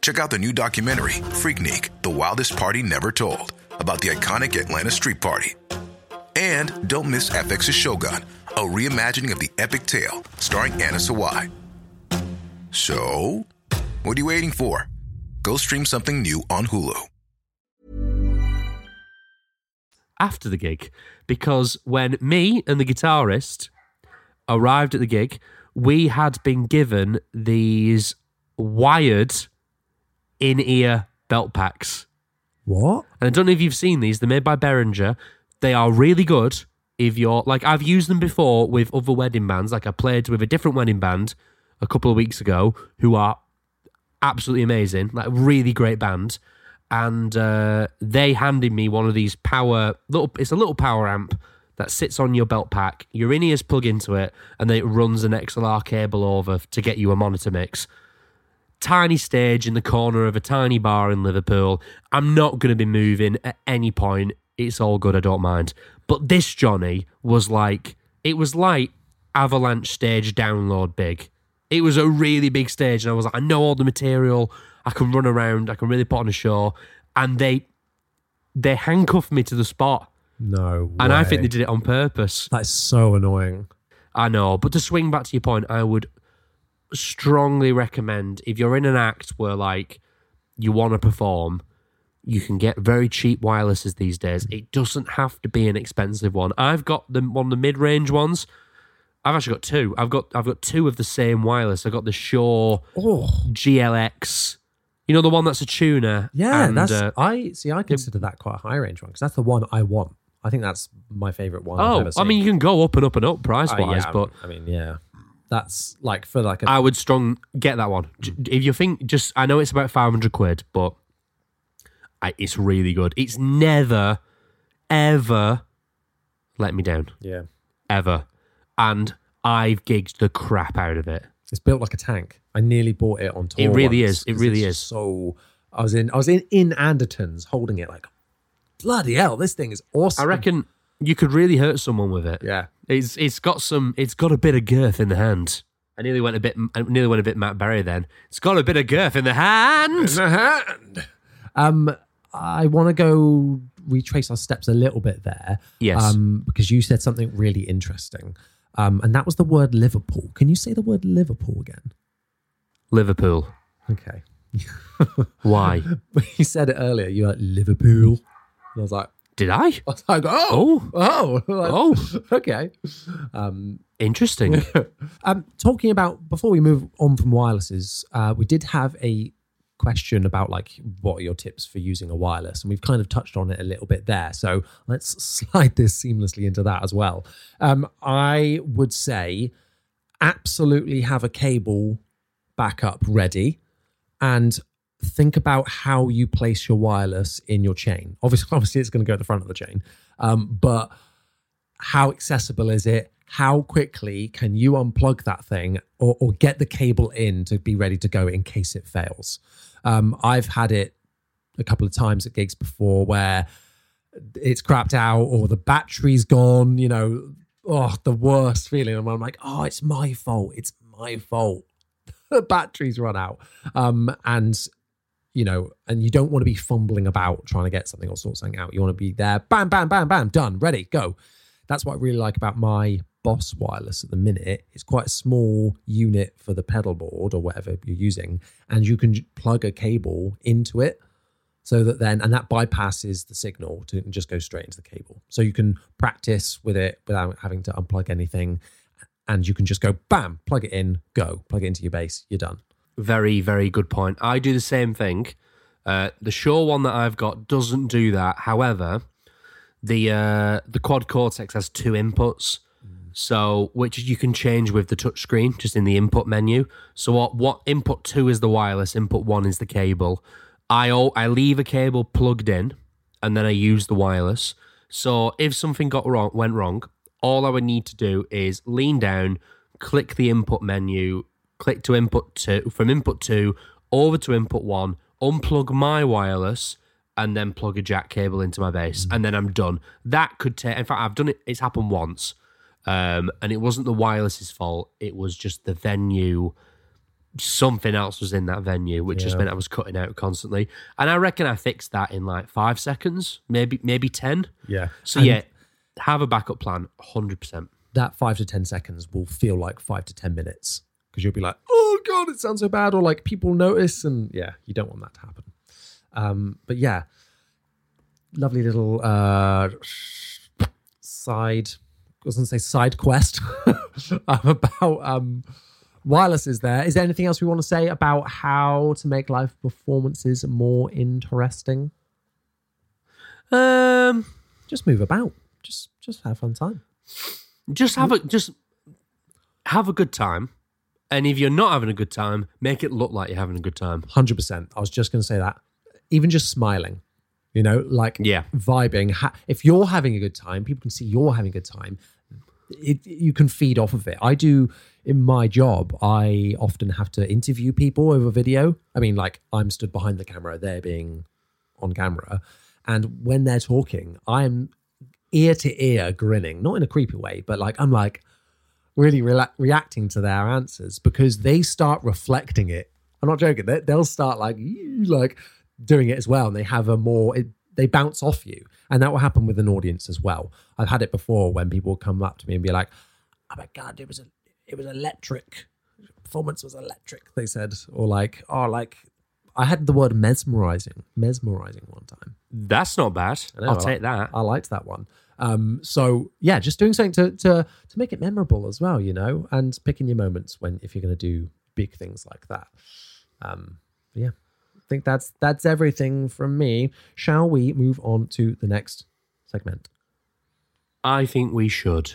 Check out the new documentary, Freaknik The Wildest Party Never Told, about the iconic Atlanta Street Party. And don't miss FX's Shogun, a reimagining of the epic tale starring Anna Sawai. So, what are you waiting for? Go stream something new on Hulu. after the gig because when me and the guitarist arrived at the gig, we had been given these wired in ear belt packs. What? And I don't know if you've seen these, they're made by Behringer. They are really good if you're like, I've used them before with other wedding bands. Like, I played with a different wedding band a couple of weeks ago who are absolutely amazing, like, really great band and uh, they handed me one of these power little. It's a little power amp that sits on your belt pack. Your in ears plug into it, and then it runs an XLR cable over to get you a monitor mix. Tiny stage in the corner of a tiny bar in Liverpool. I'm not going to be moving at any point. It's all good. I don't mind. But this Jonny was like it was like Avalanche stage download big. It was a really big stage, and I was like, I know all the material. I can run around. I can really put on a show. And they they handcuffed me to the spot, No. and I think they did it on purpose. That's so annoying. I know, but to swing back to your point, I would strongly recommend if you're in an act where like you want to perform, you can get very cheap wirelesses these days. It doesn't have to be an expensive one. I've got the one of the mid-range ones. I've actually got two. I've got I've got two of the same wireless. I got the Shure Oh, GLX. You know the one that's a tuner. yeah. and, that's uh, I see. I consider that quite a high range one because that's the one I want. I think that's my favorite one. I've oh, I mean you can go up and up and up price Uh, wise, yeah, but I mean, yeah, that's like for like a I would strong get that one. J- If you think just, I know it's about five hundred quid, but I, it's really good. It's never, ever let me down, yeah. ever, and I've gigged the crap out of it. It's built like a tank. I nearly bought it on tour. It really once, is. It 'cause really it's is. So I was in. I was in in Anderton's holding it like bloody hell. This thing is awesome. I reckon you could really hurt someone with it. Yeah. It's it's got some. It's got a bit of girth in the hand. I nearly went a bit. I nearly went a bit Matt Berry. Then it's got a bit of girth in the hand. the hand. Um, I want to go retrace our steps a little bit there. Yes. Um, because you said something really interesting. Um, and that was the word Liverpool. Can you say the word Liverpool again? Liverpool. Okay. Why you said it earlier. You were like Liverpool. And I was like, did I? I was like, oh, oh, Like, Oh, okay. Um, interesting. um, talking about before we move on from wirelesses, uh, we did have a question about like what are your tips for using a wireless, and we've kind of touched on it a little bit there. So let's slide this seamlessly into that as well. Um, I would say absolutely have a cable backup ready, and think about how you place your wireless in your chain. Obviously, obviously, it's going to go at the front of the chain, um, but how accessible is it? How quickly can you unplug that thing or, or get the cable in to be ready to go in case it fails? Um, I've had it a couple of times at gigs before where it's crapped out or the battery's gone, you know, oh, the worst feeling. And I'm like, oh, it's my fault. It's my fault. the battery's run out. Um, and you know, and you don't want to be fumbling about trying to get something or sort something out. You want to be there, bam, bam, bam, bam, done, ready, go. That's what I really like about my Boss wireless at the minute. It's quite a small unit for the pedal board or whatever you're using, and you can plug a cable into it so that then, and that bypasses the signal to just go straight into the cable. So you can practice with it without having to unplug anything, and you can just go bam, plug it in, go, plug it into your bass, you're done. Very, very good point. I do the same thing. Uh, the Shure one that I've got doesn't do that. However, the uh, the Quad Cortex has two inputs, so which you can change with the touchscreen just in the input menu. So what what input two is the wireless, input one is the cable. I I leave a cable plugged in, and then I use the wireless. So if something got wrong, went wrong, all I would need to do is lean down, click the input menu, click to input two, from input two over to input one, unplug my wireless, and then plug a jack cable into my bass, and then I'm done. That could take. In fact, I've done it. It's happened once, um, and it wasn't the wireless's fault. It was just the venue. Something else was in that venue, which just meant I was cutting out constantly. And I reckon I fixed that in like five seconds, maybe maybe ten. Yeah. So And yeah, have a backup plan, hundred percent. that five to 10 seconds will feel like five to 10 minutes because you'll be like, oh God, it sounds so bad. Or like people notice. And yeah, you don't want that to happen. Um, but yeah, lovely little uh, side, I was going to say side quest about um, wireless is there. Is there anything else we want to say about how to make live performances more interesting? Um, Just move about. Just just have fun time. just have a just have a good time, and if you're not having a good time, make it look like you're having a good time. Hundred percent. I was just going to say that. Even just smiling, you know, like Yeah. vibing. Ha- if you're having a good time, people can see you're having a good time. It, you can feed off of it. I do in my job. I often have to interview people over video. I mean, like I'm stood behind the camera, they're being on camera, and when they're talking, I'm ear to ear grinning, not in a creepy way, but like I'm like really rela- reacting to their answers because they start reflecting it. I'm not joking. They, they'll start like like doing it as well, and they have a more it, they bounce off you, and that will happen with an audience as well. I've had it before when people come up to me and be like, "Oh my god, it was a, it was electric. Performance was electric." They said, or like, "Oh, like." I had the word mesmerizing, mesmerizing one time. That's not bad. I know, I'll I take that. I liked that one. Um, so yeah, just doing something to to to make it memorable as well, you know, and picking your moments when if you're going to do big things like that. Um, yeah, I think that's that's everything from me. Shall we move on to the next segment? I think we should.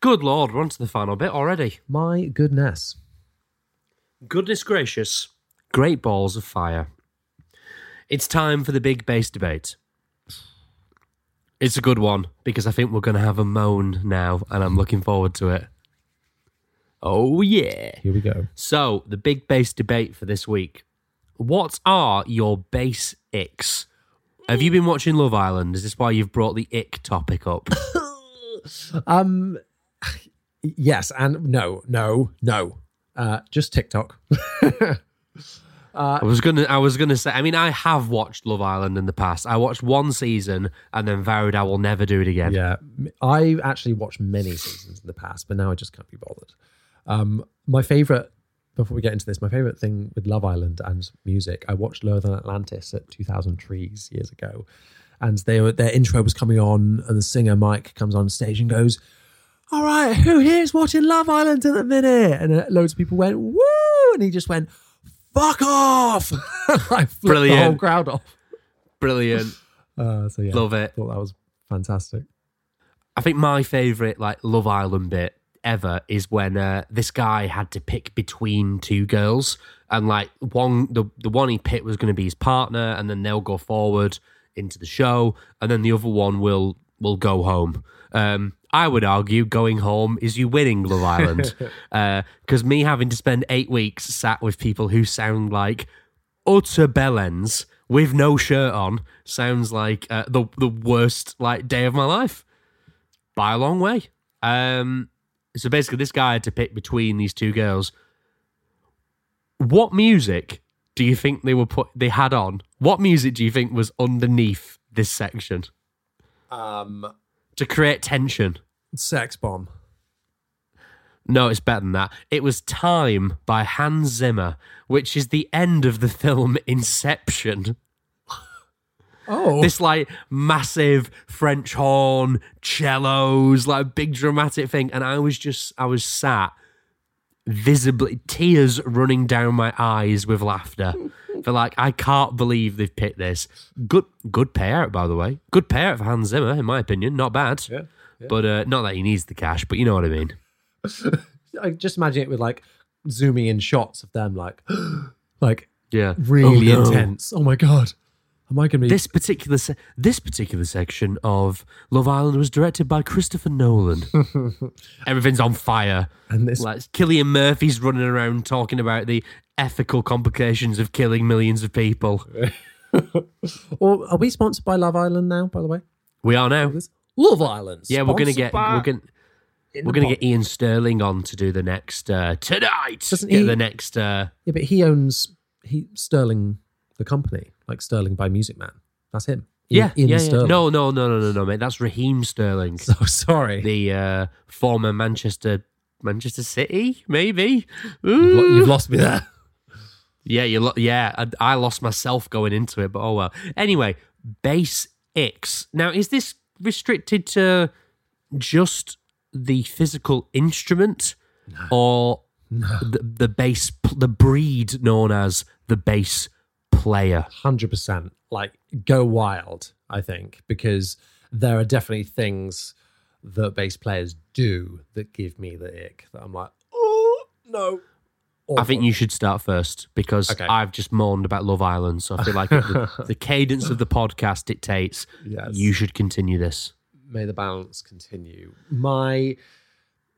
Good lord, we're on to the final bit already. My goodness. Goodness gracious. Great balls of fire. It's time for the big bass debate. It's a good one because I think we're going to have a moan now and I'm looking forward to it. Oh, yeah. Here we go. So, the big bass debate for this week. What are your bass icks? Have you been watching Love Island? Is this why you've brought the ick topic up? Um, yes and no, no, no. Uh, just TikTok. I was gonna, I was gonna say. I mean, I have watched Love Island in the past. I watched one season and then vowed I will never do it again. Yeah, I actually watched many seasons in the past, but now I just can't be bothered. Um, my favorite, before we get into this, my favorite thing with Love Island and music, I watched Lower Than Atlantis at 2000 Trees years ago, and they were, their intro was coming on, and the singer Mike comes on stage and goes, "All right, who here's watching Love Island in a minute?" And uh, loads of people went, "Woo!" and he just went, "Fuck off!" I flipped the whole Brilliant. crowd off. Brilliant. Uh, so yeah, Love it. Thought that was fantastic. I think my favorite like Love Island bit ever is when uh, this guy had to pick between two girls, and like one the the one he picked was going to be his partner, and then they'll go forward into the show, and then the other one will will go home. Um, I would argue going home is you winning Love Island, because me having to spend eight weeks sat with people who sound like utter bellends with no shirt on sounds like uh, the the worst like day of my life by a long way. Um, so basically, this guy had to pick between these two girls. What music do you think they were put? They had on. What music do you think was underneath this section Um, to create tension? sex bomb. No, it's better than that. It was Time by Hans Zimmer, which is the end of the film Inception. Oh, this like massive French horn, cellos, like big dramatic thing. And I was just, I was sat visibly, tears running down my eyes with laughter. For like, I can't believe they've picked this. Good, good payout, by the way. Good payout for Hans Zimmer, in my opinion. Not bad. Yeah, But uh, not that he needs the cash, but you know what I mean. I just imagine it with like zooming in shots of them, like, like Yeah, really Oh, no. intense. Oh my god, am I gonna be? This particular se- this particular section of Love Island was directed by Christopher Nolan. Everything's on fire. and this, Like Cillian Murphy's running around talking about the ethical complications of killing millions of people. or are we sponsored by Love Island now? By the way, We are now. Love Island. Yeah, we're gonna get by- we're gonna we're gonna get Iain Stirling on to do the next uh, tonight. Doesn't he- the next. Uh, Yeah, but he owns he Sterling, the company, like Sterling by Music Man. That's him. yeah, Ian yeah, yeah. Sterling. No, no, no, no, no, no, mate. That's Raheem Sterling, So sorry. the uh, former Manchester Manchester City, maybe. You've lo- Ooh. You've lost me there. Yeah, you lo- yeah, I, I lost myself going into it, but oh well. Anyway, bass icks. Now, is this restricted to just the physical instrument, or the the bass, the breed known as the bass player? hundred percent. Like go wild. I think because there are definitely things that bass players do that give me the ick. That I'm like, oh no. I think you should start first because Okay. I've just moaned about Love Island, so I feel like the, the cadence of the podcast dictates Yes. you should continue this. may the balance continue. My,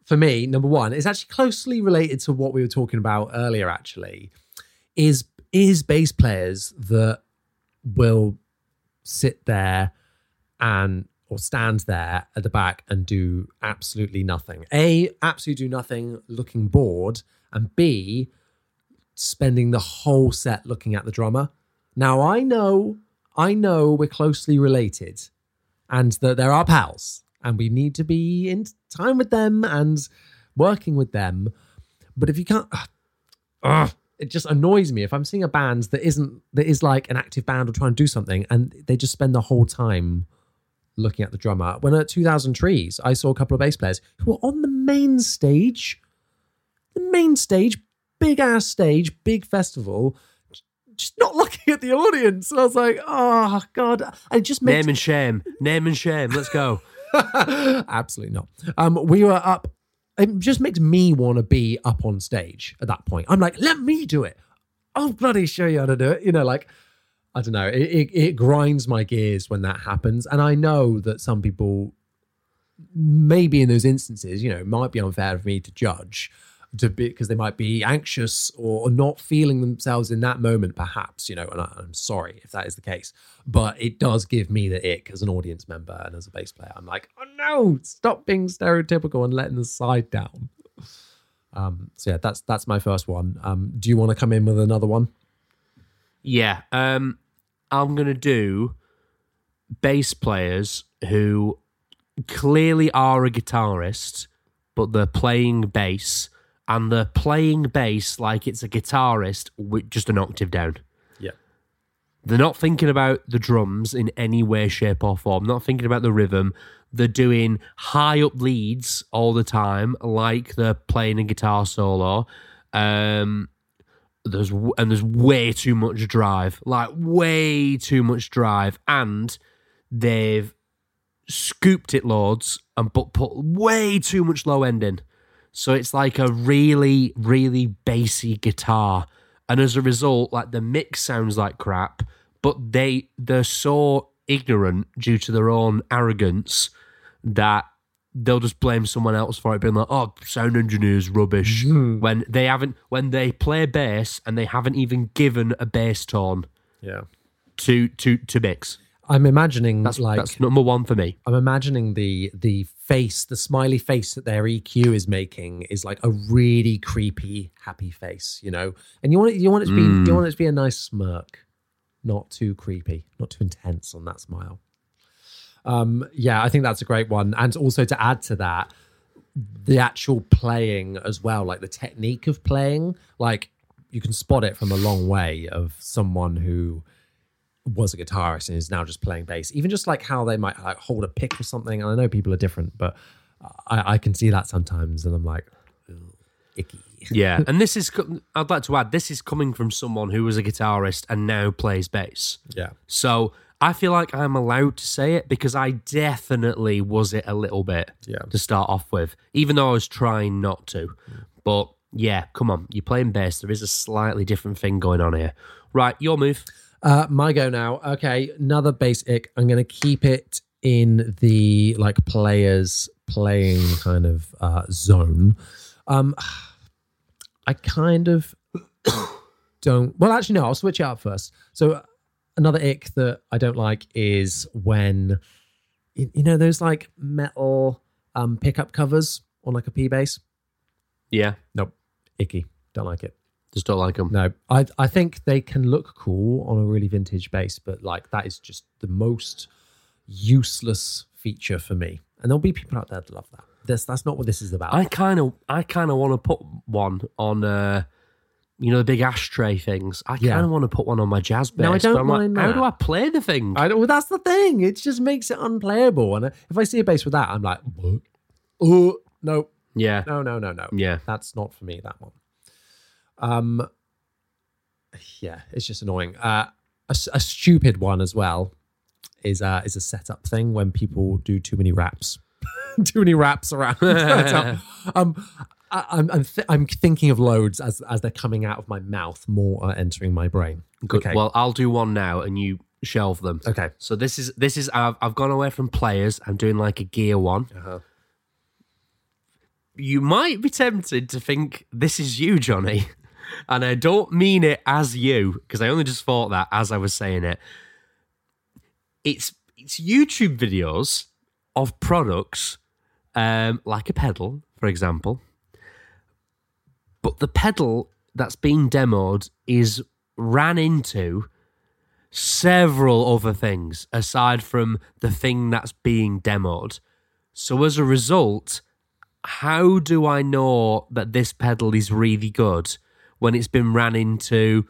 for me, number one is actually closely related to what we were talking about earlier. Actually, is is bass players that will sit there and or stand there at the back and do absolutely nothing. A, absolutely do nothing, looking bored, and B, spending the whole set looking at the drummer. Now I know, I know we're closely related and that they're our pals. and we need to be in time with them and working with them. But if you can't, ugh, it just annoys me if I'm seeing a band that isn't that is like an active band or trying to do something, and they just spend the whole time looking at the drummer. When at 2000 Trees, I saw a couple of bass players who were on the main stage, the main stage, big ass stage, big festival, just not looking at the audience. And I was like, oh god, it just makes Name and shame. Name and shame. Let's go. Absolutely not. Um, we were up. It just makes me want to be up on stage at that point. I'm like, let me do it. I'll bloody show you how to do it. You know, like I don't know. It, it, it grinds my gears when that happens, and I know that some people, maybe in those instances, you know, it might be unfair for me to judge to be because they might be anxious or, or not feeling themselves in that moment, perhaps, you know, and I, I'm sorry if that is the case, but it does give me the ick as an audience member and as a bass player. I'm like, oh no, stop being stereotypical and letting the side down. Um, so yeah, that's that's my first one. Um, do you want to come in with another one? Yeah. Um, I'm gonna do bass players who clearly are a guitarist, but they're playing bass and they're playing bass like it's a guitarist with just an octave down. Yeah. They're not thinking about the drums in any way, shape, or form. Not thinking about the rhythm. They're doing high up leads all the time, like they're playing a guitar solo. Um, there's and there's way too much drive, like way too much drive, and they've scooped it loads and but put way too much low end in. So it's like a really, really bassy guitar. And as a result, like the mix sounds like crap, but they they're so ignorant due to their own arrogance that they'll just blame someone else for it being like, oh, sound engineer's rubbish. Hmm. When they haven't when they play bass and they haven't even given a bass tone Yeah. to to to mix. I'm imagining That's like that's number one for me. I'm imagining the the face, the smiley face that their EQ is making is like a really creepy, happy face, you know. And you want it, you want it to be, you want it to be a nice smirk, not too creepy, not too intense on that smile. Um, yeah, I think that's a great one. And also to add to that, the actual playing as well, like the technique of playing, like you can spot it from a long way of someone who was a guitarist and is now just playing bass. Even just like how they might like hold a pick or something. And I know people are different, but I, I can see that sometimes, and I'm like, icky. Yeah, and this is I'd like to add this is coming from someone who was a guitarist and now plays bass. Yeah, So I feel like I'm allowed to say it because I definitely was it a little bit Yeah. to start off with, even though I was trying not to. But yeah, come on, you're playing bass. There is a slightly different thing going on here. Right, your move. Uh, my go now. Okay, another basic. I'm going to keep it in the like players playing kind of uh, zone. Um, I kind of don't. Well, actually, no. I'll switch it up first. So another ick that I don't like is when you, you know those like metal um pickup covers on like a P bass. Yeah, Nope, icky. Don't like it. Just don't like them. No, I I think they can look cool on a really vintage bass, but like that is just the most useless feature for me. And there'll be people out there that love that. This that's not what this is about. I kind of, I kind of want to put one on, uh, you know, the big ashtray things. I kind of want to put one on my jazz bass. No, I don't I'm like, mind How do I play the thing? I don't, well, that's the thing. It just makes it unplayable. And if I see a bass with that, I'm like, oh no, yeah, no, no, no, no. yeah. That's not for me. That one. Um, yeah, it's just annoying. Uh, a, a stupid one as well is uh is a setup thing when people do too many wraps, too many wraps around. um, I, I'm I'm, th- I'm thinking of loads as as they're coming out of my mouth. More are entering my brain. Good. Okay. Well, I'll do one now, and you shelve them. Okay. So this is this is I've I've gone away from players. I'm doing like a gear one. Uh-huh. You might be tempted to think this is you, Jonny, and I don't mean it as you because I only just thought that as I was saying it. It's it's YouTube videos of products, um, like a pedal, for example. But the pedal that's being demoed is ran into several other things aside from the thing that's being demoed. So as a result, how do I know that this pedal is really good when it's been ran into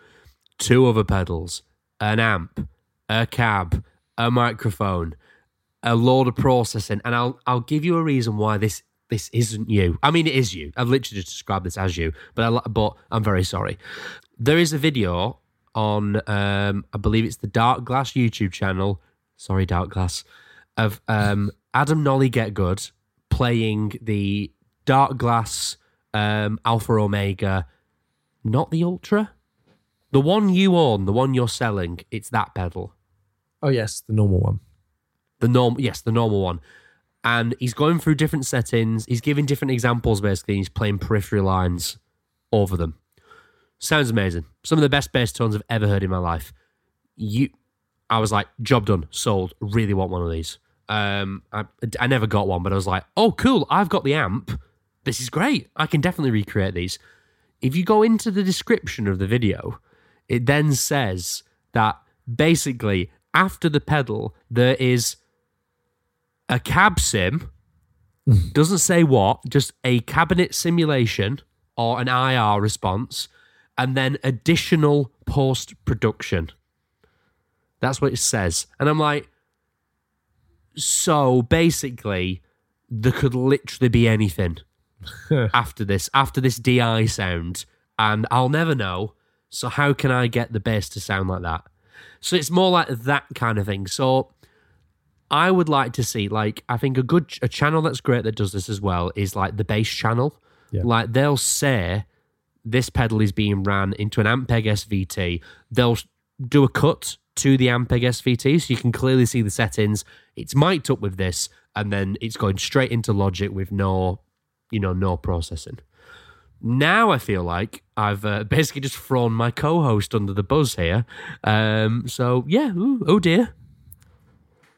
two other pedals, an amp, a cab, a microphone, a load of processing, and I'll I'll give you a reason why this this isn't you. I mean, it is you. I've literally just described this as you, but I, but I'm very sorry. There is a video on um, I believe it's the Darkglass YouTube channel. Sorry, Darkglass of um, Adam Nolly Getgood playing the Darkglass um, Alpha Omega, not the Ultra, the one you own, the one you're selling. It's that pedal. Oh yes, the normal one. The norm, yes, the normal one. And he's going through different settings. He's giving different examples. Basically, he's playing periphery lines over them. Sounds amazing. Some of the best bass tones I've ever heard in my life. You, I was like, job done, sold. Really want one of these. Um, I, I never got one, but I was like, oh, cool. I've got the amp. This is great. I can definitely recreate these. If you go into the description of the video, it then says that basically after the pedal, there is a cab sim. Mm. Doesn't say what, just a cabinet simulation or an IR response, and then additional post production. That's what it says. And I'm like, so basically, there could literally be anything after this, after this DI sound, and I'll never know. So how can I get the bass to sound like that? So it's more like that kind of thing. So I would like to see, like, I think a good a channel that's great that does this as well is like the bass channel. Yeah. Like they'll say this pedal is being ran into an Ampeg SVT. They'll do a cut to the Ampeg SVT so you can clearly see the settings. It's mic'd up with this, and then it's going straight into Logic with no, you know, no processing. Now I feel like I've uh, basically just thrown my co-host under the buzz here. Um, so yeah, ooh, oh dear.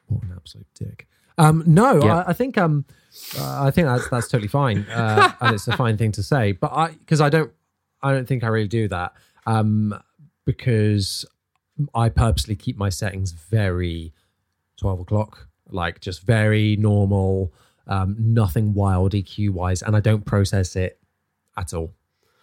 What an absolute dick. Um, no, Yeah. I, I think um, uh, I think that's that's totally fine, uh, and it's a fine thing to say. But I because I don't I don't think I really do that um, because I purposely keep my settings very twelve o'clock, like just very normal, um, nothing wild EQ wise, and I don't process it at all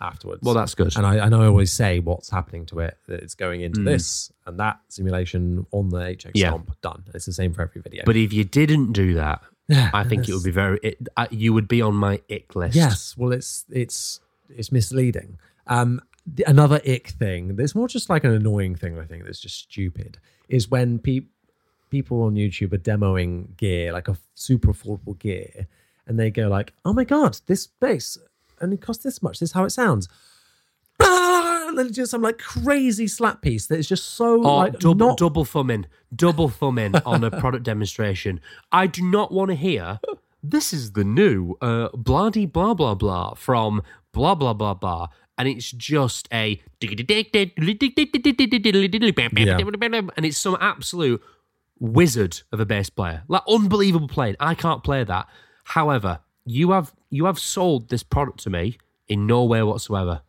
afterwards. Well, that's good. and I and I always say what's happening to it. That it's going into Mm. this and that simulation on the HX Yeah. Stomp. Done. It's the same for every video. But if you didn't do that, I think it would be very. It, uh, you would be on my ick list. Yes. Well, it's it's it's misleading. Um, the, another ick thing. There's more just like an annoying thing. I think that's just stupid. Is when pe- people on YouTube are demoing gear, like a super affordable gear, and they go like, "Oh my god, this bass only costs this much. This is how it sounds." And then just some like crazy slap piece that is just so Or like double not double thumbing, double thumbing on a product demonstration. I do not want to hear. This is the new uh, bloody blah blah blah from blah blah blah blah, and it's just a and it's some absolute wizard of a bass player, like unbelievable playing. I can't play that. However, you have you have sold this product to me in no way whatsoever.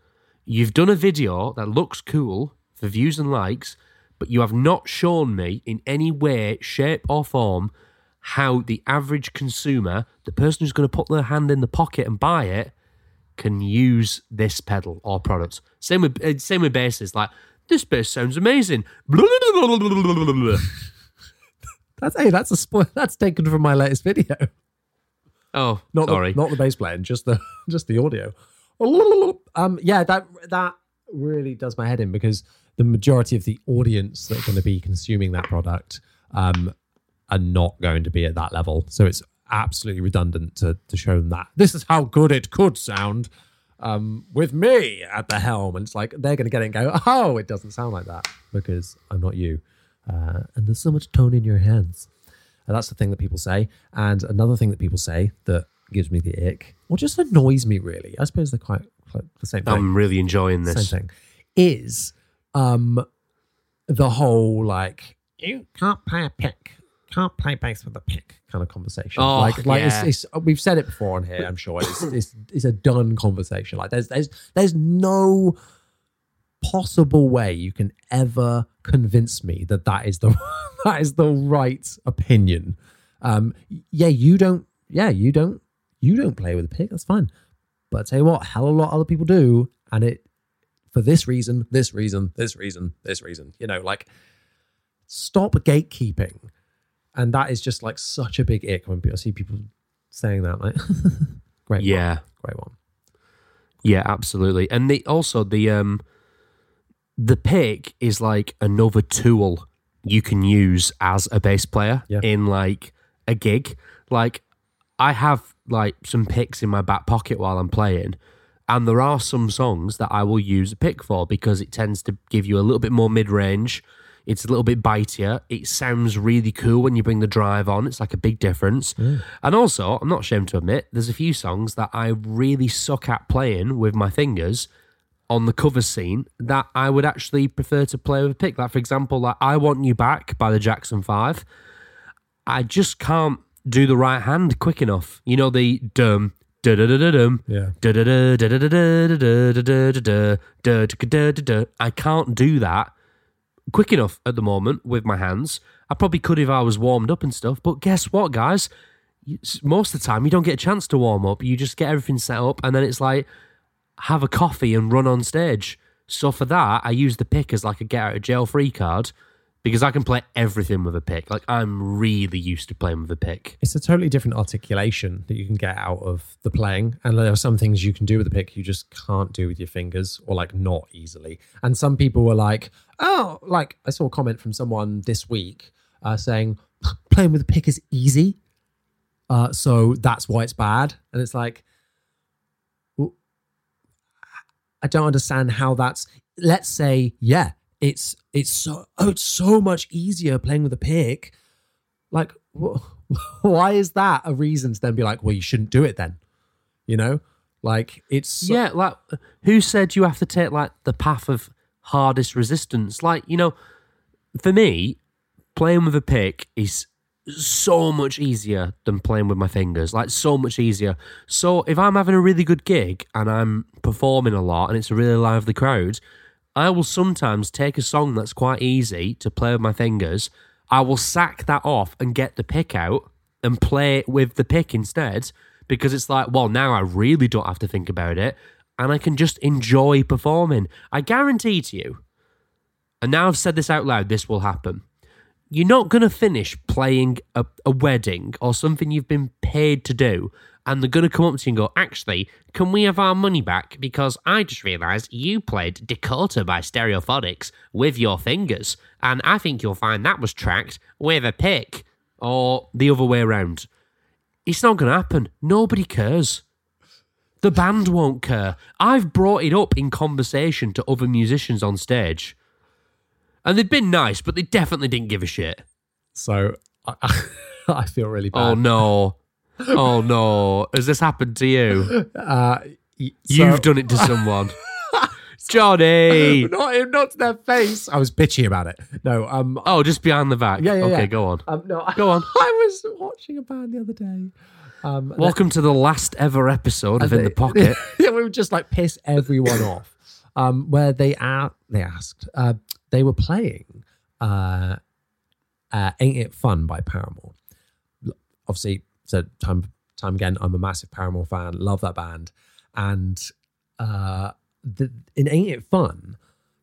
You've done a video that looks cool for views and likes, but you have not shown me in any way, shape, or form how the average consumer, the person who's going to put their hand in the pocket and buy it, can use this pedal or product. Same with uh, same with basses. Like this bass sounds amazing. that's hey that's a spoil that's taken from my latest video. Oh, not sorry. the, not the bass playing, just the just the audio. Um, yeah, that that really does my head in because the majority of the audience that are going to be consuming that product um, are not going to be at that level. So it's absolutely redundant to to show them that this is how good it could sound um, with me at the helm, and it's like they're going to get it and go, oh, it doesn't sound like that because I'm not you, uh, and there's so much tone in your hands. And that's the thing that people say. And another thing that people say that gives me the ick, or just annoys me really, I suppose they're quite, quite the same thing. I'm really enjoying this. same thing. Is um the whole like you can't play a pick, can't play bass with a pick kind of conversation. Oh, like like yeah. it's, it's we've said it before on here. I'm sure it's it's it's a done conversation. Like there's there's there's no possible way you can ever convince me that that is the that is the right opinion. Um, yeah, you don't yeah, you don't you don't play with a pick. That's fine. But I tell you what, hell a lot of other people do, and it for this reason, this reason, this reason, this reason. You know, like stop gatekeeping, and that is just like such a big ick when people I see people saying that. Like, great, Yeah. one, great one. Yeah, absolutely. And the also the um the pick is like another tool you can use as a bass player Yeah. in like a gig. Like I have like some picks in my back pocket while I'm playing. And there are some songs that I will use a pick for because it tends to give you a little bit more mid range. It's a little bit bitier. It sounds really cool when you bring the drive on. It's like a big difference. And also, I'm not ashamed to admit, there's a few songs that I really suck at playing with my fingers on the cover scene that I would actually prefer to play with a pick. Like, for example, like I Want You Back by the Jackson Five. I just can't do the right hand quick enough. You know, the dum, da da da da dum, Yeah. da da da da da da da da da da da da da da da da. I can't do that quick enough at the moment with my hands. I probably could if I was warmed up and stuff. But guess what, guys? Most of the time, you don't get a chance to warm up. You just get everything set up, and then it's like have a coffee and run on stage. So for that, I use the pick as like a get out of jail free card because I can play everything with a pick. Like I'm really used to playing with a pick. It's a totally different articulation that you can get out of the playing. And there are some things you can do with a pick you just can't do with your fingers or like not easily. And some people were like, oh, like I saw a comment from someone this week uh, saying playing with a pick is easy. Uh, so that's why it's bad. And it's like, well, I don't understand how that's. Let's say, yeah, it's it's so oh, it's so much easier playing with a pick. Like, wh- why is that a reason to then be like, well, you shouldn't do it then? You know, like it's so- Yeah, like who said you have to take like the path of hardest resistance? Like, you know, for me, playing with a pick is so much easier than playing with my fingers. Like so much easier. So if I'm having a really good gig and I'm performing a lot and it's a really lively crowd, I will sometimes take a song that's quite easy to play with my fingers. I will sack that off and get the pick out and play it with the pick instead because it's like, well, now I really don't have to think about it and I can just enjoy performing. I guarantee to you, and now I've said this out loud, this will happen. You're not going to finish playing a, a wedding or something you've been paid to do, and they're going to come up to you and go, Actually, can we have our money back? Because I just realised you played Dakota by Stereophonics with your fingers, and I think you'll find that was tracked with a pick, or the other way around. It's not going to happen. Nobody cares. The band won't care. I've brought it up in conversation to other musicians on stage. And they've been nice, but they definitely didn't give a shit. so. I, I feel really bad. Oh no. Oh no. Has this happened to you? Uh, y- You've so- done it to someone. Jonny. not not to their face. I was bitchy about it. No, um, Oh, just behind the back. yeah, yeah, okay, yeah. go on. Um, no, Go on. I was watching a band the other day. Um, Welcome to the last ever episode of In the Pocket. yeah, we would just like piss everyone off. Um, where they are, they asked, uh, they were playing, uh, uh, "Ain't It Fun" by Paramore. Obviously, so time time again, I'm a massive Paramore fan. Love that band, and uh, the, in "Ain't It Fun,"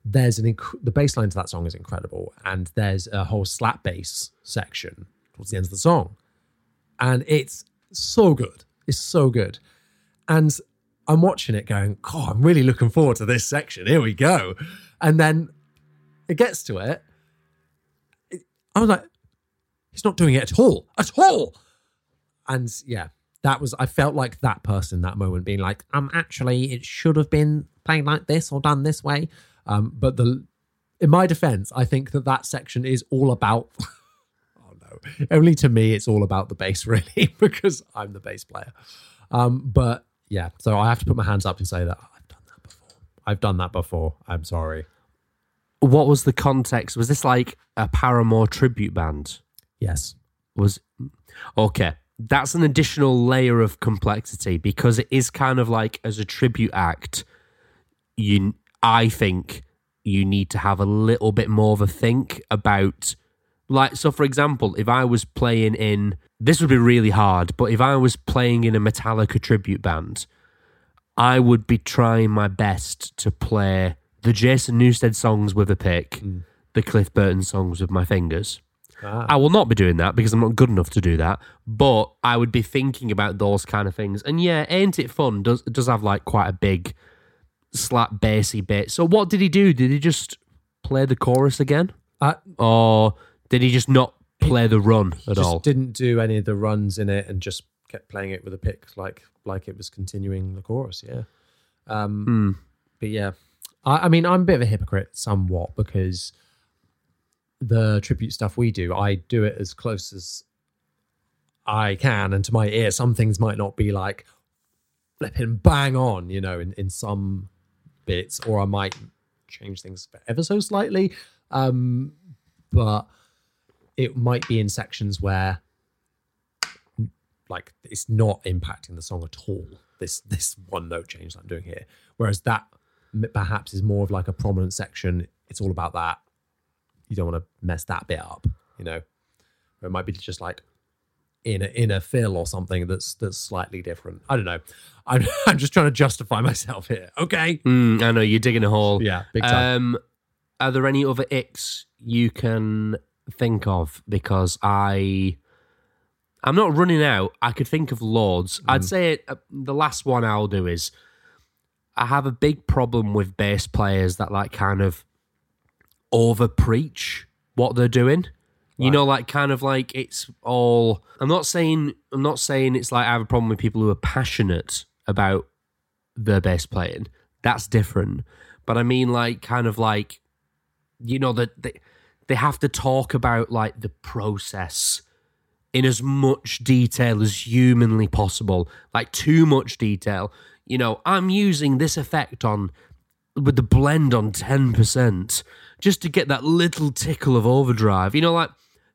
there's an inc- the bass line to that song is incredible, and there's a whole slap bass section towards the end of the song, and it's so good. It's so good, and I'm watching it going, God, I'm really looking forward to this section. Here we go. And then it gets to it. it- I was like, he's not doing it at all. At all. And yeah, that was, I felt like that person that moment being like, um, actually, it should have been played like this or done this way. Um, but the, in my defense, I think that that section is all about, oh no, only to me, it's all about the bass, really, because I'm the bass player. Um, but yeah, so I have to put my hands up and say that I've done that before. I've done that before. I'm sorry. What was the context? Was this like a Paramore tribute band? Yes. was okay that's an additional layer of complexity because it is kind of like as a tribute act you i think you need to have a little bit more of a think about Like, so for example, if I was playing in, this would be really hard, but if I was playing in a Metallica tribute band, I would be trying my best to play the Jason Newsted songs with a pick, the Cliff Burton songs with my fingers. Ah. I will not be doing that because I'm not good enough to do that. But I would be thinking about those kind of things. And yeah, ain't it fun? Does it does have like quite a big slap bassy bit. So what did he do? Did he just play the chorus again, Uh, or did he just not play the run at just all? didn't do any of the runs in it and just kept playing it with a pick like like it was continuing the chorus yeah um Hmm. but yeah I, I mean i'm a bit of a hypocrite somewhat because the tribute stuff we do i do it as close as i can. And to my ear some things might not be like flipping bang on you know in, in some bits or i might change things ever so slightly. Um but it might be in sections where like it's not impacting the song at all. This this one note change that i'm doing here. Whereas that perhaps is more of like a prominent section it's all about that you don't want to mess that bit up you know or it might be just like in a in a fill or something that's that's slightly different i don't know i'm, I'm just trying to justify myself here okay Hmm, I know you're digging a hole. yeah big time Um, are there any other icks you can think of? Because I, I'm not running out. I could think of loads. I'd say uh, the last one I'll do is, I have a big problem with bass players that like kind of over preach what they're doing. You know, like kind of like it's all. I'm not saying. I'm not saying it's like I have a problem with people who are passionate about their bass playing. That's different. But I mean, like, kind of like, you know, that they, they have to talk about like the process in as much detail as humanly possible, like too much detail. You know, I'm using this effect on with the blend on 10% just to get that little tickle of overdrive. You know, like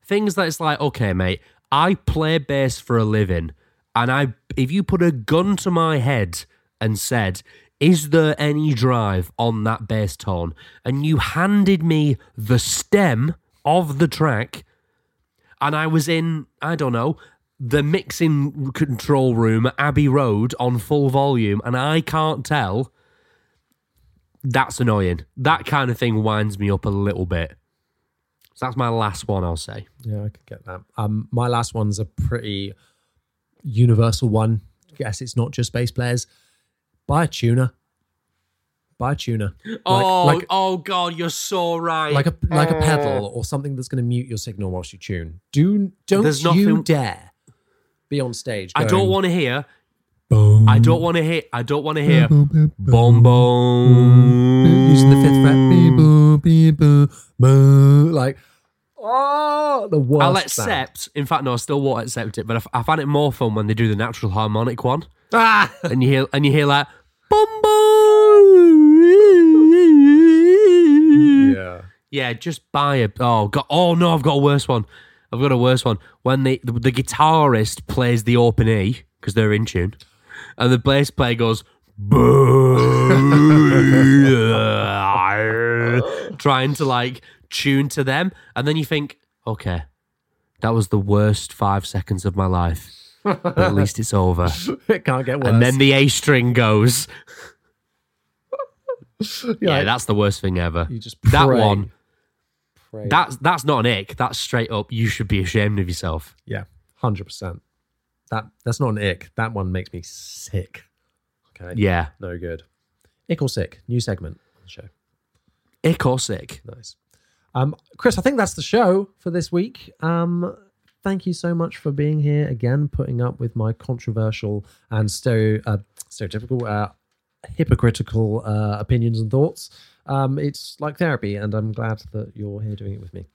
things that it's like, okay, mate, I play bass for a living. And I if you put a gun to my head and said, is there any drive on that bass tone? And you handed me the stem of the track, and I was in, I don't know, the mixing control room at Abbey Road on full volume, and I can't tell. That's annoying. That kind of thing winds me up a little bit. So that's my last one, I'll say. Yeah, I could get that. Um, my last one's a pretty universal one. Guess it's not just bass players. Buy a tuner. Buy a tuner. Like, oh, like, oh God, you're so right. like a like a pedal or something that's going to mute your signal whilst you tune. Do don't There's you nothing- dare be on stage. I going, don't want to hear. Boom. I don't want to hear. I don't want to hear. Boom, boom. using the fifth fret. Beep, boo, beep, boo, boo. Like, oh, the worst. I'll sound. accept. In fact, no, I still won't accept it. But I, f- I find it more fun when they do the natural harmonic one, Ah! and you hear and you hear like boom, boom. Yeah. Yeah, just buy a. Oh god. Oh no, I've got a worse one. I've got a worse one. When the the, the guitarist plays the open E because they're in tune, and the bass player goes. Trying to like tune to them, and then you think, okay, that was the worst five seconds of my life. But at least it's over. It can't get worse. And then the A string goes. Yeah, like, that's the worst thing ever. you just that one. Pray. That's that's not an ick. That's straight up. You should be ashamed of yourself. Yeah, hundred percent. That that's not an ick. That one makes me sick. Okay. Yeah, No good. Ick or sick? New segment on the show. ick or sick. Nice. Um, Chris, I think that's the show for this week. Um, thank you so much for being here again, putting up with my controversial and stereo, uh, stereotypical, uh, hypocritical uh, opinions and thoughts. Um, it's like therapy, and I'm glad that you're here doing it with me.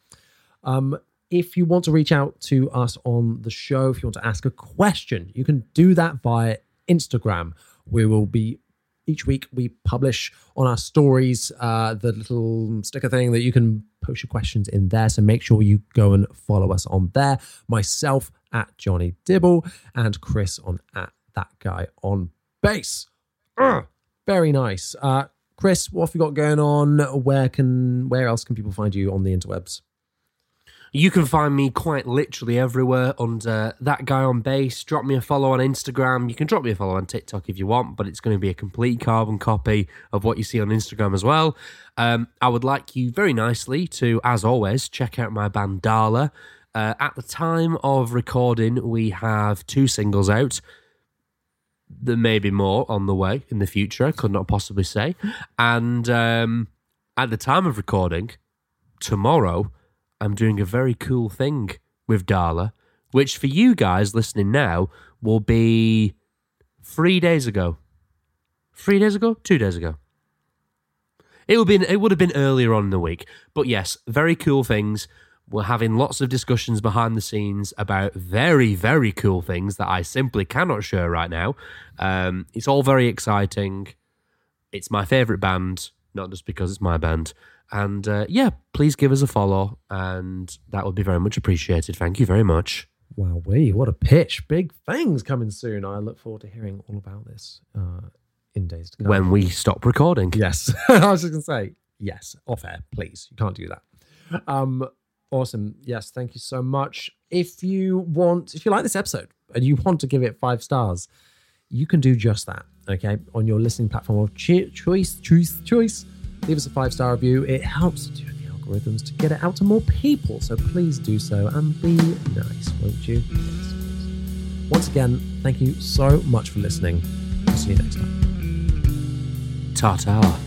Um, if you want to reach out to us on the show, if you want to ask a question, you can do that via Instagram. We will be each week we publish on our stories uh, the little sticker thing that you can post your questions in there. So make sure you go and follow us on there. Myself at Jonny Dibble and Chris on at that guy on bass. Ugh, very nice. Uh, Chris, what have you got going on? Where can where else can people find you on the interwebs? You can find me quite literally everywhere under that guy on bass. Drop me a follow on Instagram. You can drop me a follow on TikTok if you want, but it's going to be a complete carbon copy of what you see on Instagram as well. Um, I would like you very nicely to, as always, check out my band Darlah. Uh, at the time of recording, we have two singles out. There may be more on the way in the future. I could not possibly say. And um, at the time of recording, tomorrow, I'm doing a very cool thing with Darlah, which for you guys listening now will be three days ago. Three days ago? Two days ago. It would been it would have been earlier on in the week. But yes, very cool things. We're having lots of discussions behind the scenes about very, very cool things that I simply cannot share right now. Um, it's all very exciting. It's my favourite band, not just because it's my band. And uh, yeah, please give us a follow, and that would be very much appreciated. Thank you very much. Wow, we what a pitch! Big things coming soon. I look forward to hearing all about this uh, in days to come. When we stop recording. yes, I was just gonna say yes, off air, please. You can't do that. Um, awesome. Yes, thank you so much. If you want, if you like this episode and you want to give it five stars, you can do just that. Okay, on your listening platform of cho- choice, choice, choice. Leave us a five star review. It helps to the algorithms to get it out to more people. So please do so and be nice, won't you? Yes. Once again, thank you so much for listening. I'll see you next time. Ta ta.